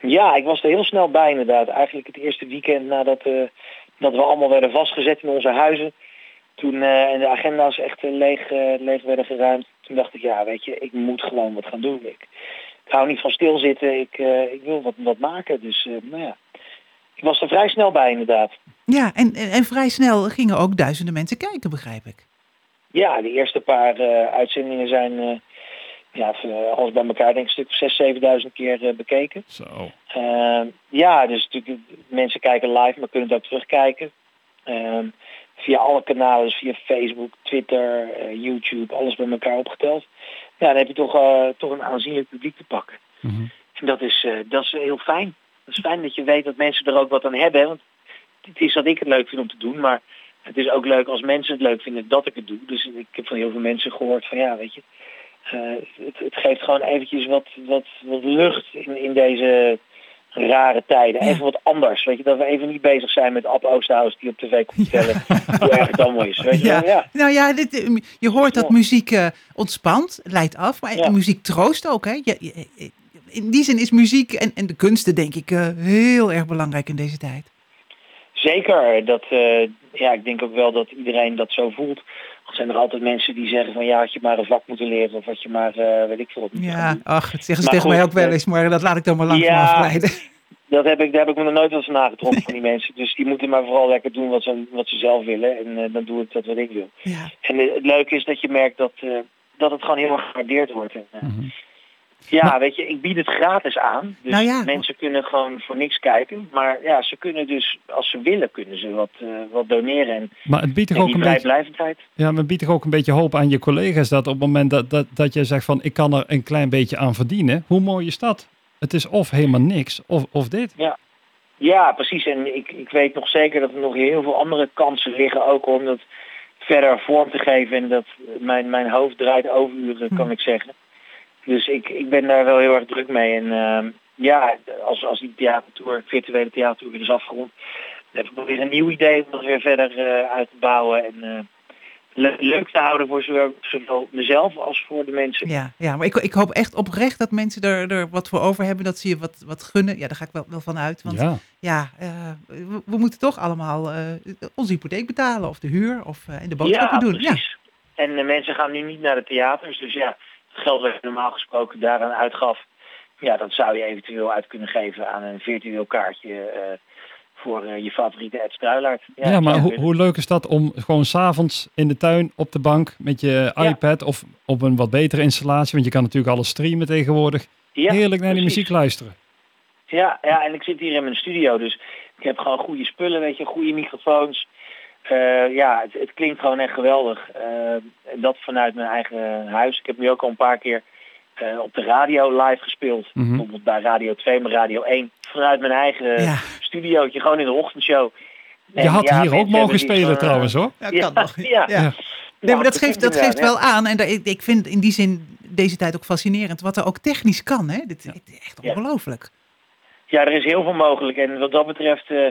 Ja, ik was er heel snel bij inderdaad. Eigenlijk het eerste weekend nadat eh, dat we allemaal werden vastgezet in onze huizen. Toen en de agenda's echt eh, leeg, leeg werden geruimd. Toen dacht ik, ja weet je, ik moet gewoon wat gaan doen. Ik, ik hou niet van stilzitten, ik, eh, ik wil wat, wat maken. Dus eh, nou ja, ik was er vrij snel bij inderdaad. Ja, en, en, en vrij snel gingen ook duizenden mensen kijken, begrijp ik. Ja, de eerste paar eh, uitzendingen zijn eh, ja, alles bij elkaar denk ik een stuk of 6.000, 7.000 keer eh, bekeken. Zo. Ehm, ja, dus natuurlijk, mensen kijken live, maar kunnen het ook terugkijken. Ehm, via alle kanalen, dus via Facebook, Twitter, eh, YouTube, alles bij elkaar opgeteld. Ja, dan heb je toch, eh, toch een aanzienlijk publiek te pakken. En dat is, eh, dat is heel fijn. Het is fijn dat je weet dat mensen er ook wat aan hebben. Want het is dat ik het leuk vind om te doen, maar het is ook leuk als mensen het leuk vinden dat ik het doe. Dus ik heb van heel veel mensen gehoord van ja, weet je, het, het geeft gewoon eventjes wat, wat, wat lucht in, in deze rare tijden. Even wat anders. Weet je, dat we even niet bezig zijn met Ab Oosterhuis die op tv komt vertellen hoe erg het allemaal is. Weet je wel? Ja. Nou ja, dit, eh, je hoort dat muziek eh, ontspant, leidt af, maar muziek troost ook. Hè? Je- je- in die zin is muziek en, en de kunsten, denk ik, eh, heel erg belangrijk in deze tijd. Zeker, dat, eh, ja, ik denk ook wel dat iedereen dat zo voelt. Zijn er altijd mensen die zeggen van ja, had je maar een vak moeten leren of had je maar, eh, weet ik veel Ja, ach, dat zeggen ze Maar tegen mij ook wel eh, eens, maar dat laat ik dan maar lang Ja. afleiden. (laughs) Dat heb ik, daar heb ik me nog nooit wat van nagetrokken (laughs) van die mensen. Dus die moeten maar vooral lekker doen wat ze, wat ze zelf willen. En eh, dan doe ik dat wat ik wil. Ja. En het leuke is dat je merkt dat, dat het gewoon heel erg gewaardeerd wordt. En, eh, Ja, weet je, ik bied het gratis aan. Dus Nou ja. mensen kunnen gewoon voor niks kijken. Maar ja, ze kunnen dus, als ze willen, kunnen ze wat, eh, wat doneren. En, Maar het biedt toch ook een beetje... Ja, maar het biedt toch ook een beetje hoop aan je collega's dat op het moment dat, dat, dat je zegt van ik kan er een klein beetje aan verdienen. Hoe mooi is dat? Het is of helemaal niks of, of dit. Ja. Ja, precies. En ik, ik weet nog zeker dat er nog heel veel andere kansen liggen. Ook om dat verder vorm te geven. En dat mijn, mijn hoofd draait overuren, kan ik zeggen. Dus ik, ik ben daar wel heel erg druk mee. En ehm, ja, als, als die theatertour, virtuele theatertour weer is afgerond, dan heb ik nog weer een nieuw idee om dat weer verder eh, uit te bouwen. En eh, le- leuk te houden voor zowel, zowel mezelf als voor de mensen. Ja, ja maar ik, ik hoop echt oprecht dat mensen er, er wat voor over hebben, dat ze je wat, wat gunnen. Ja, daar ga ik wel, wel van uit. Want ja, Ja. eh, we, we moeten toch allemaal eh, onze hypotheek betalen of de huur of eh, en de boodschappen ja, doen. Ja. precies. En de mensen gaan nu niet naar de theaters. Dus ja, het geld wat je normaal gesproken daaraan uitgaf, ja, dat zou je eventueel uit kunnen geven aan een virtueel kaartje eh, voor eh, je favoriete Ed Struilaert. Ja, dat maar hoe, leuk is dat om gewoon s'avonds in de tuin op de bank met je iPad of op een wat betere installatie, want je kan natuurlijk alles streamen tegenwoordig, Ja, heerlijk naar die muziek luisteren. Ja, ja, en ik zit hier in mijn studio, dus ik heb gewoon goede spullen, weet je, goede microfoons. Eh, ja, het, het klinkt gewoon echt geweldig. Eh, en dat vanuit mijn eigen huis. Ik heb nu ook al een paar keer eh, op de radio live gespeeld. Mhm. Bijvoorbeeld bij Radio 2, maar Radio 1. Vanuit mijn eigen Ja. studiootje, gewoon in de ochtendshow. Je had ja, hier ook mogen spelen van, trouwens hoor. Ja, Ja, kan nog. ja. Ja. Ja. Nee, maar dat geeft, dat geeft wel aan. En daar- ik, ik vind in die zin deze tijd ook fascinerend wat er ook technisch kan. Hè? Dit is echt ongelooflijk. Ja, er is heel veel mogelijk. En wat dat betreft eh,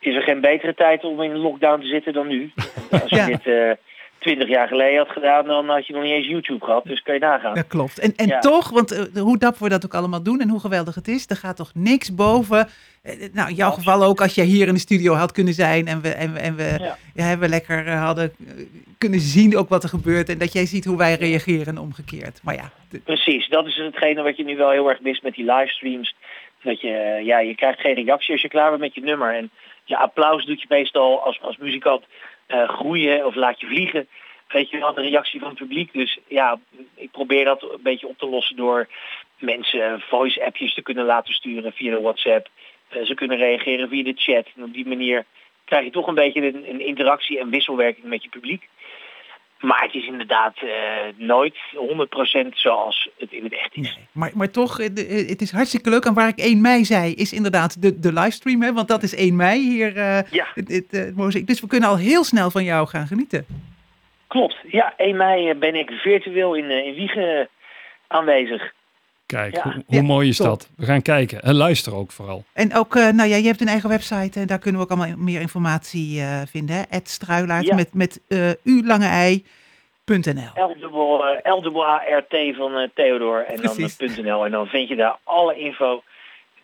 is er geen betere tijd om in lockdown te zitten dan nu. (laughs) Als je Ja. dit, eh, twintig jaar geleden had gedaan, dan had je nog niet eens YouTube gehad. Dus kan je nagaan. Dat klopt. En, en Ja. toch, want eh, hoe dapper we dat ook allemaal doen en hoe geweldig het is, er gaat toch niks boven. eh, nou, in jouw geval ook als jij hier in de studio had kunnen zijn en we, en we, en we, ja. we lekker hadden kunnen zien ook wat er gebeurt en dat jij ziet hoe wij reageren en omgekeerd. Maar ja, de- Precies, dat is hetgene wat je nu wel heel erg mist met die livestreams. Dat je, ja, je krijgt geen reactie als je klaar bent met je nummer. En je applaus doet je meestal als, als muzikant eh, groeien of laat je vliegen. Weet je wel, de reactie van het publiek. Dus ja, ik probeer dat een beetje op te lossen door mensen voice appjes te kunnen laten sturen via de WhatsApp. Eh, ze kunnen reageren via de chat. En op die manier krijg je toch een beetje een interactie en wisselwerking met je publiek. Maar het is inderdaad eh, nooit 100% zoals het in het echt is. maar, maar toch, eh, de- eh, het is hartstikke leuk. En waar ik 1 mei zei, is inderdaad de, de livestream, hè, want dat is 1 mei hier. eh, Ja. het, het, het mozaïek. dus we kunnen al heel snel van jou gaan genieten. Klopt. Ja, 1 mei ben ik virtueel in, in Wiegen aanwezig. Kijk, Ja. hoe, hoe mooi is dat? We gaan kijken en luisteren ook vooral. En ook, eh, nou ja, je hebt een eigen website en daar kunnen we ook allemaal meer informatie eh, vinden. Hè? Het Struilaert Ja. met, met eh u lange eh, L-dubbel-A-R-T van eh, Theodor en dan Precies. eh, .nl. En dan vind je daar alle info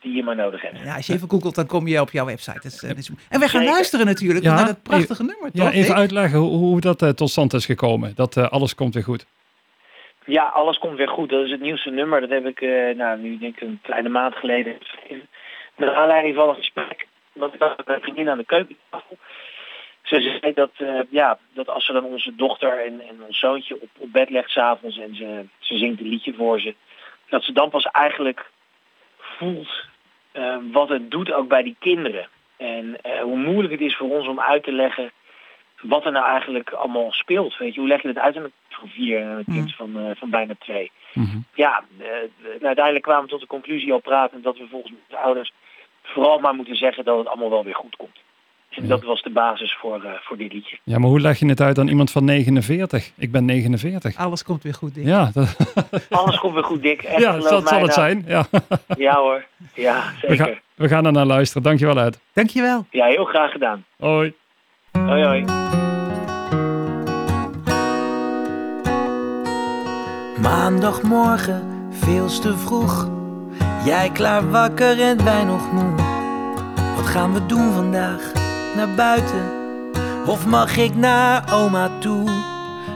die je maar nodig hebt. Ja, als je even googelt, dan kom je op jouw website. Is- En wij gaan Zeker. luisteren natuurlijk Ja, naar dat prachtige even- nummer, Ja, toch? even Dick? uitleggen hoe, hoe dat tot stand is gekomen. Dat alles komt weer goed. Ja, alles komt weer goed. Dat is het nieuwste nummer. Dat heb ik, eh, nou, nu denk ik een kleine maand geleden. Naar aanleiding van een gesprek. Dat ik met mijn aan de keukentafel. Ze zei dat, eh, ja, dat als ze dan onze dochter en, en ons zoontje op, op bed legt s'avonds en ze, ze zingt een liedje voor ze. Dat ze dan pas eigenlijk voelt eh, wat het doet ook bij die kinderen. En hoe moeilijk het is voor ons om uit te leggen wat er nou eigenlijk allemaal speelt. Weet je, hoe leg je het uit aan een van vier en een kind van, eh, van bijna twee? Ja, eh, eh, uiteindelijk kwamen we tot de conclusie al praten dat we volgens de ouders vooral maar moeten zeggen dat het allemaal wel weer goed komt. En dat was de basis voor, eh, voor dit liedje. Ja, maar hoe leg je het uit aan iemand van 49? Ik ben 49. Alles komt weer goed, Dick. Ja, dat, Alles komt weer goed, Dick. Echt, ja dat zal het nou. zijn. Ja. Ja hoor, ja We, zeker. gaan, we gaan er naar luisteren. Dankjewel, Ed. Dankjewel. Ja, heel graag gedaan. Hoi. Hoi hoi. Maandagmorgen, veel te vroeg. Jij klaar wakker en wij nog moe. Wat gaan we doen vandaag? Naar buiten? Of mag ik naar oma toe?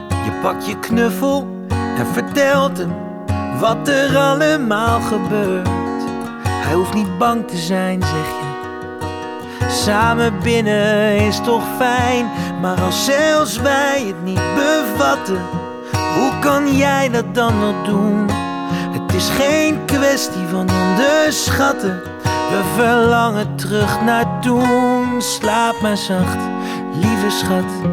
Je pakt je knuffel en vertelt hem wat er allemaal gebeurt. Hij hoeft niet bang te zijn, zeg je. Samen binnen is toch fijn, maar als zelfs wij het niet bevatten, hoe kan jij dat dan nog doen? Het is geen kwestie van onderschatten. We verlangen terug naar toen. Slaap maar zacht, lieve schat.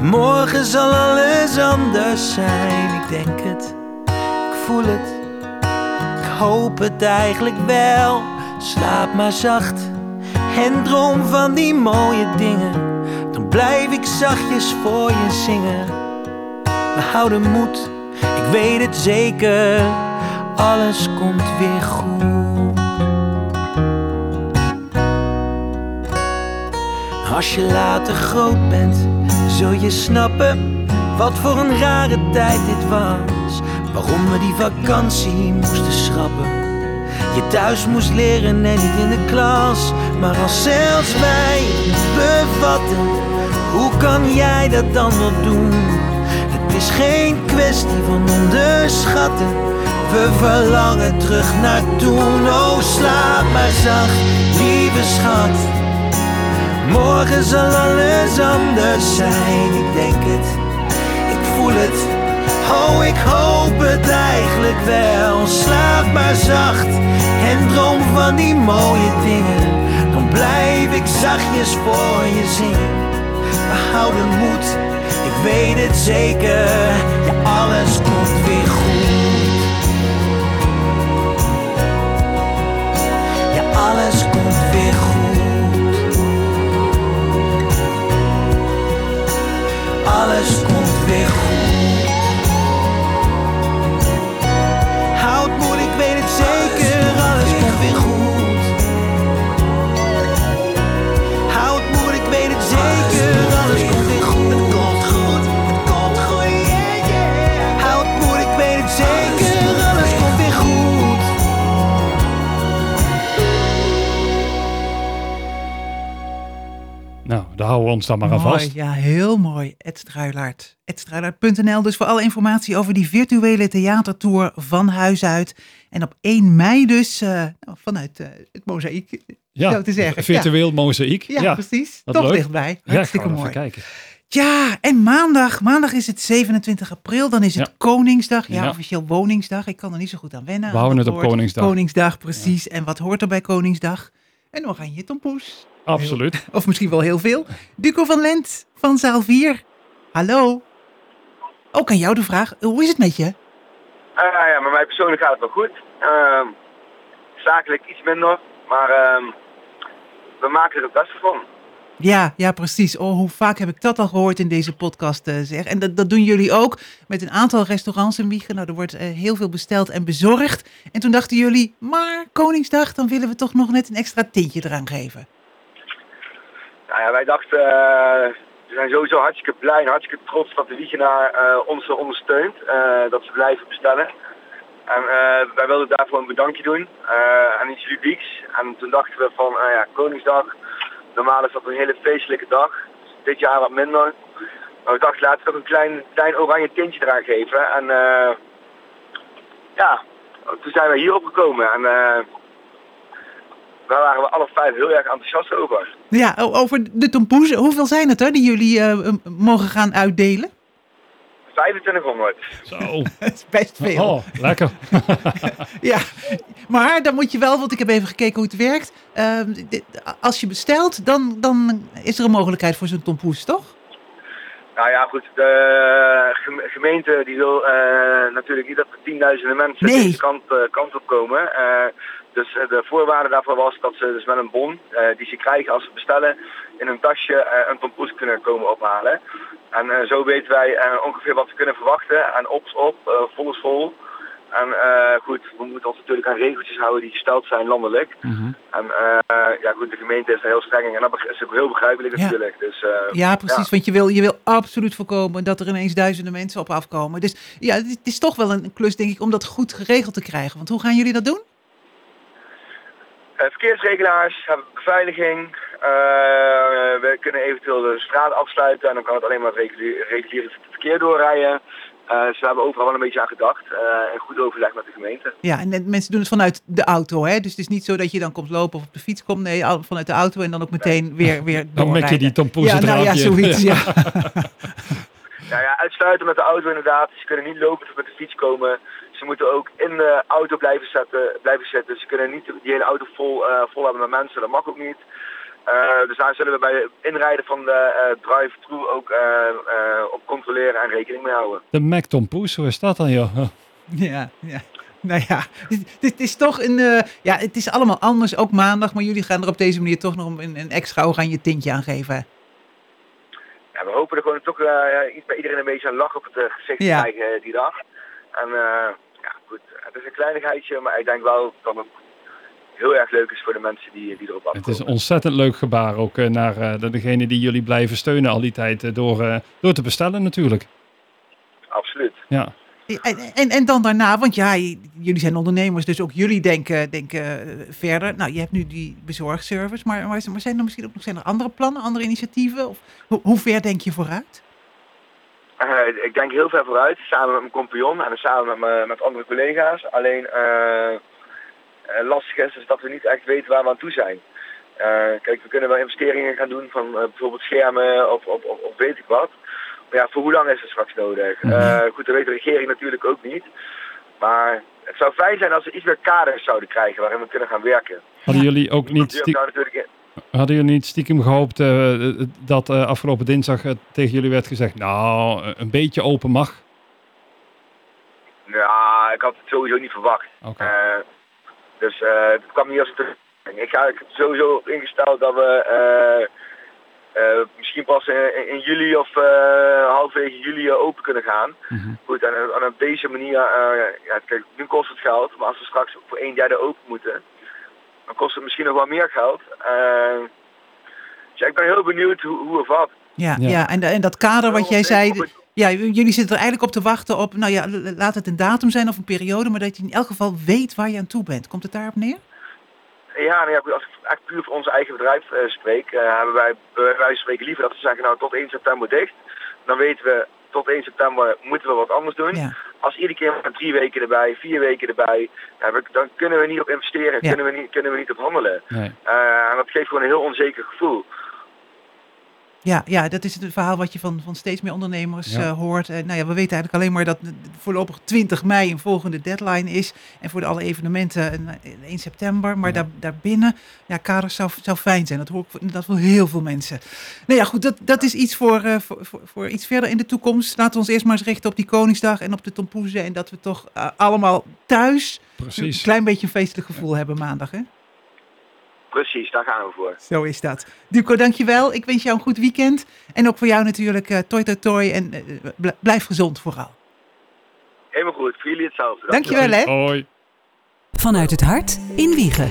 Morgen zal alles anders zijn, ik denk het. Ik voel het, ik hoop het eigenlijk wel. Slaap maar zacht en droom van die mooie dingen. Dan blijf ik zachtjes voor je zingen. We houden moed, ik weet het zeker. Alles komt weer goed. Als je later groot bent, zul je snappen wat voor een rare tijd dit was. Waarom we die vakantie moesten schrappen. Je thuis moest leren en niet in de klas. Maar als zelfs wij bevatten, hoe kan jij dat dan nog doen? Het is geen kwestie van onderschatten. We verlangen terug naar toen. Oh, slaap maar zacht, lieve schat. Morgen zal alles anders zijn, ik denk het, ik voel het. Oh, ik hoop het eigenlijk wel. Slaap maar zacht en droom van die mooie dingen. Dan blijf ik zachtjes voor je zingen. We houden moed, ik weet het zeker. Ja, alles komt weer goed. Ja, alles komt weer goed. Alles ons dan maar Mooi, ja, heel mooi. Ed Struilaert. edstruilaert.nl dus voor alle informatie over die virtuele theatertour van huis uit. En op 1 mei dus eh, nou, vanuit eh, het mozaïek, Ja, zo te zeggen. virtueel mozaïek. Ja, Ja, precies. wat Toch leuk. dichtbij. Ja, Hartstikke we mooi. kijken. Ja, en maandag. Maandag is het 27 april. Dan is het Ja. Koningsdag. Ja, Ja. officieel Woningsdag. Ik kan er niet zo goed aan wennen. We houden het op woord. Koningsdag. Koningsdag, precies. En wat hoort er bij Koningsdag? Een oranje tompoes. Absoluut. Of misschien wel heel veel. Duco van Lent van zaal 4. Hallo. Ook aan jou de vraag. Hoe is het met je? Ah ja, maar mij persoonlijk gaat het wel goed. Ehm, zakelijk iets minder, maar ehm, we maken er het beste van. Ja, ja, precies. Oh, hoe vaak heb ik dat al gehoord in deze podcast, eh, zeg. En dat, dat doen jullie ook met een aantal restaurants in Wiegen. Nou, er wordt eh, heel veel besteld en bezorgd. En toen dachten jullie, maar Koningsdag, dan willen we toch nog net een extra tintje eraan geven. Nou ja, wij dachten, eh, we zijn sowieso hartstikke blij en hartstikke trots dat de Wiegenaar ons ondersteunt. dat ze blijven bestellen. En wij wilden daarvoor een bedankje doen aan iets ludieks. En toen dachten we van, ja, Koningsdag, normaal is dat een hele feestelijke dag. Dit jaar wat minder. Maar we dachten, laten we toch een klein, klein oranje tintje eraan geven. En eh, ja, toen zijn we hierop gekomen. En eh, daar waren we alle vijf heel erg enthousiast over. Ja, over de tompoes. Hoeveel zijn het er die jullie eh, mogen gaan uitdelen? 2500. Zo. (laughs) Dat is best veel. Oh, lekker. (laughs) Ja, maar dan moet je wel, want ik heb even gekeken hoe het werkt. Ehm, dit- als je bestelt, dan, dan is er een mogelijkheid voor zo'n tompoes, toch? Nou ja, goed. De gem- gemeente die wil eh, natuurlijk niet dat er tienduizenden mensen Nee. deze kant, eh, kant op komen. Eh, dus de voorwaarde daarvoor was dat ze dus met een bon die ze krijgen als ze bestellen in een tasje een tompoes kunnen komen ophalen. En zo weten wij ongeveer wat we kunnen verwachten. En op is op, vol is vol. En eh, goed, we moeten ons natuurlijk aan regeltjes houden die gesteld zijn landelijk. En eh, ja goed, de gemeente is er heel streng. En dat is ook heel begrijpelijk Ja. natuurlijk. Dus, eh, Ja, precies. Want je wil, je wil absoluut voorkomen dat er ineens duizenden mensen op afkomen. Dus ja, het is toch wel een klus, denk ik, om dat goed geregeld te krijgen. Want hoe gaan jullie dat doen? Verkeersregelaars hebben beveiliging. We kunnen eventueel de straat afsluiten en dan kan het alleen maar reguliere verkeer doorrijden. Eh, dus we hebben overal wel een beetje aan gedacht. eh, en goed overleg met de gemeente. Ja, en de mensen doen het vanuit de auto, hè? Dus het is niet zo dat je dan komt lopen of op de fiets komt. Nee, al- vanuit de auto en dan ook meteen weer, weer Dan mek je die tompoes Ja, nou ja, zoiets, ja. (laughs) Nou ja, uitsluiten met de auto inderdaad. Ze kunnen niet lopen of met de fiets komen. Ze moeten ook in de auto blijven, zetten, blijven zitten. Ze kunnen niet die hele auto vol, eh, vol hebben met mensen. Dat mag ook niet. Eh, dus daar zullen we bij het inrijden van de eh, drive-thru ook eh, eh, op controleren en rekening mee houden. De Mac Tompoes, hoe is dat dan, joh? (laughs) Ja, ja. Nou ja, dit, dit is toch een... eh, ja, het is allemaal anders, ook maandag. Maar jullie gaan er op deze manier toch nog een, een extra oranje tintje aan geven. Ja, we hopen er gewoon toch eh, iets bij iedereen een beetje een lach op het gezicht Ja. te krijgen die dag. En eh, ja, goed, het is een kleinigheidje, maar ik denk wel dat het heel erg leuk is voor de mensen die, die erop Het afkomen. is een ontzettend leuk gebaar ook eh, naar eh, de- degene die jullie blijven steunen al die tijd eh, door, eh, door te bestellen natuurlijk. Absoluut. Ja. En, en, en dan daarna, want ja, jullie zijn ondernemers, dus ook jullie denken, denken verder. Nou, je hebt nu die bezorgservice, maar, maar, zijn er misschien ook nog zijn er andere plannen, andere initiatieven? Of hoe, hoe ver denk je vooruit? Eh, ik denk heel ver vooruit, samen met mijn compagnon en samen met, mijn- met andere collega's. Alleen eh, eh, lastig is, is dat we niet echt weten waar we aan toe zijn. Eh, kijk, we kunnen wel investeringen gaan doen van eh, bijvoorbeeld schermen of, of, of, of weet ik wat. Maar ja, voor hoe lang is het straks nodig? Eh, goed, dat weet de regering natuurlijk ook niet. Maar het zou fijn zijn als we iets meer kaders zouden krijgen waarin we kunnen gaan werken. Hadden jullie ook niet, Je stie- zou natuurlijk hadden jullie niet stiekem gehoopt eh, eh, dat afgelopen dinsdag tegen jullie werd gezegd, nou, een beetje open mag? Ja, ik had het sowieso niet verwacht. Oké. Dus eh, het kwam niet als een. Ik ga ik heb sowieso op ingesteld dat we eh, eh, misschien pas in, in juli of eh halverwege juli open kunnen gaan. Goed, en, en op deze manier, eh, ja, kijk, nu kost het geld, maar als we straks voor een derde open moeten, dan kost het misschien nog wel meer geld. Eh, dus ja, ik ben heel benieuwd hoe, hoe of wat. Ja, ja. en, en dat kader wat jij zei, ja, jullie zitten er eigenlijk op te wachten op, nou ja, laat het een datum zijn of een periode, maar dat je in elk geval weet waar je aan toe bent. Komt het daarop neer? Ja, nou ja, als ik echt puur voor ons eigen bedrijf eh, spreek, eh, hebben wij bij wijze van spreken liever dat ze zeggen, nou tot 1 september dicht. Dan weten we, tot 1 september moeten we wat anders doen. Ja. Als iedere keer maar drie weken erbij, vier weken erbij, ja, we- dan kunnen we niet op investeren, Ja. kunnen, we niet, kunnen we niet op handelen. Nee. Eh, en dat geeft gewoon een heel onzeker gevoel. Ja, ja, dat is het verhaal wat je van, van steeds meer ondernemers Ja. eh, hoort. Eh, nou ja, we weten eigenlijk alleen maar dat voorlopig 20 mei een volgende deadline is. En voor de alle evenementen een- een 1 september. Maar daar, daarbinnen, ja, kaders zou, zou fijn zijn. Dat hoor ik inderdaad voor heel veel mensen. Nou ja, goed, dat, dat is iets voor, eh, voor, voor, voor iets verder in de toekomst. Laten we ons eerst maar eens richten op die Koningsdag en op de tompoezen. En dat we toch allemaal thuis Precies. een klein beetje een feestelijk gevoel hebben maandag, hè? Precies, daar gaan we voor. Zo is dat. Duco, dankjewel. Ik wens jou een goed weekend. En ook voor jou natuurlijk eh toi toi toi. En eh, bl- blijf gezond vooral. Helemaal goed, voor jullie hetzelfde. Dankjewel hè. Hoi. Vanuit het hart in Wiegen.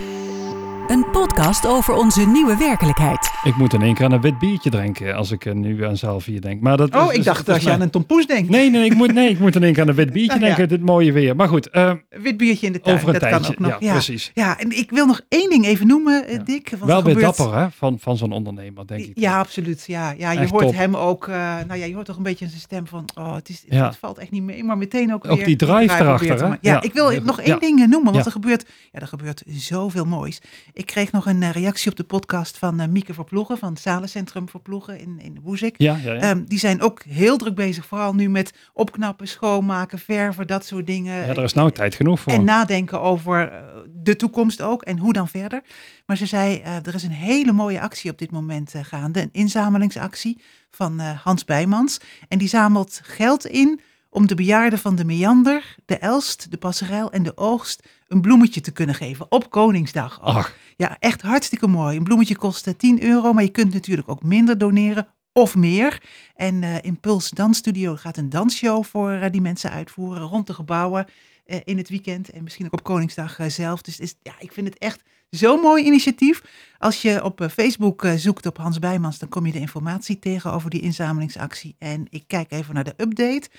Een podcast over onze nieuwe werkelijkheid. Ik moet in één keer aan een wit biertje drinken als ik nu aan Salvier denk. Maar dat Oh, is- ik dacht als je aan een tompoes denkt. Nee, nee, ik moet, nee, ik moet in één keer aan een wit biertje (laughs) ja. denken. Dit mooie weer. Maar goed, eh, Wit biertje in de tuin, Over een dat kan tijdje, ook nog. ja, precies. Ja, en ik wil nog één ding even noemen, eh, Dick. Wel er weer gebeurt- dapper hè, van, van zo'n ondernemer, denk ik. Ja, absoluut. Ja, ja je Echt hoort top. hem ook. eh, nou ja, je hoort toch een beetje in zijn stem van. Oh, het, is, het, valt echt niet mee. Maar meteen ook, Ook weer die drive erachter, te hè? Ja, ik wil nog één ding eh, noemen. Want er gebeurt, ja, er gebeurt zoveel moois. Ik kreeg nog een reactie op de podcast van Mieke Verploegen van het Zalencentrum Verploegen in, in Woezik. Ja, ja, ja. Ehm, die zijn ook heel druk bezig. Vooral nu met opknappen, schoonmaken, verven, dat soort dingen. ja, daar is nou tijd genoeg voor. En nadenken over eh, de toekomst ook en hoe dan verder. Maar ze zei, eh, er is een hele mooie actie op dit moment eh, gaande. Een inzamelingsactie van Hans Bijmans. En die zamelt geld in om de bejaarden van de Meander, de Elst, de Passerel en de Oogst een bloemetje te kunnen geven op Koningsdag. Ach. Ja, echt hartstikke mooi. Een bloemetje kost eh, 10 euro, maar je kunt natuurlijk ook minder doneren of meer. En eh Impuls Dansstudio gaat een dansshow voor eh, die mensen uitvoeren rond de gebouwen eh, in het weekend en misschien ook op Koningsdag eh, zelf. Dus is, ja, ik vind het echt zo'n mooi initiatief. Als je op eh, Facebook eh, zoekt op Hans Bijmans, dan kom je de informatie tegen over die inzamelingsactie. En ik kijk even naar de update.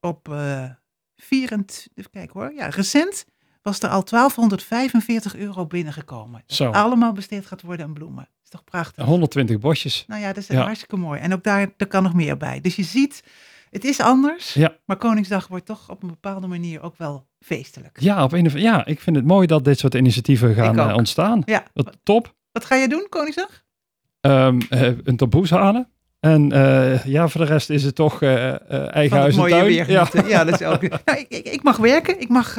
Op eh 24, even kijken hoor. Ja, recent was er al 1245 euro binnengekomen. Dat Zo. allemaal besteed gaat worden aan bloemen. is toch prachtig? 120 bosjes. Nou ja, dat is Ja. hartstikke mooi. En ook daar, daar kan nog meer bij. Dus je ziet, het is anders. Ja. Maar Koningsdag wordt toch op een bepaalde manier ook wel feestelijk. Ja, op een of, ja, ik vind het mooi dat dit soort initiatieven gaan eh, ontstaan. Ja. Wat top. Wat ga je doen, Koningsdag? Ehm, eh, een tompoes halen. En eh, ja, voor de rest is het toch eh, eh, eigen huis en mooie tuin. weer ja. (laughs) Ja, dat is ook. (laughs) Nou, ik, ik, ik mag werken. Ik mag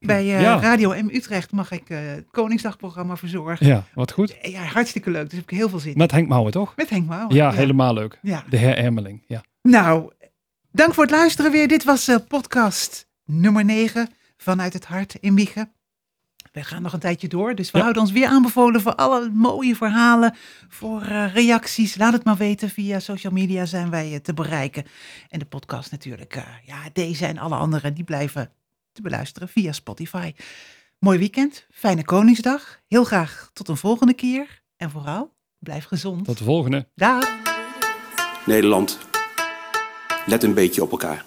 bij Ja. Radio M Utrecht mag ik het Koningsdagprogramma verzorgen. ja, wat goed. Ja, hartstikke leuk. Dus heb ik heel veel zin in. Met Henk Mouwen, toch? Met Henk Mouwen. Ja, helemaal leuk. Ja. De heer Ermeling, ja. Nou, dank voor het luisteren weer. Dit was podcast nummer 9 vanuit het hart in Wiegen. We gaan nog een tijdje door, dus we Ja. houden ons weer aanbevolen voor alle mooie verhalen, voor eh, reacties. Laat het maar weten. Via social media zijn wij eh, te bereiken. En de podcast natuurlijk. eh, ja, deze en alle andere, die blijven te beluisteren via Spotify. Mooi weekend, fijne Koningsdag. Heel graag tot een volgende keer. En vooral, blijf gezond. Tot de volgende. Dag. Nederland, let een beetje op elkaar.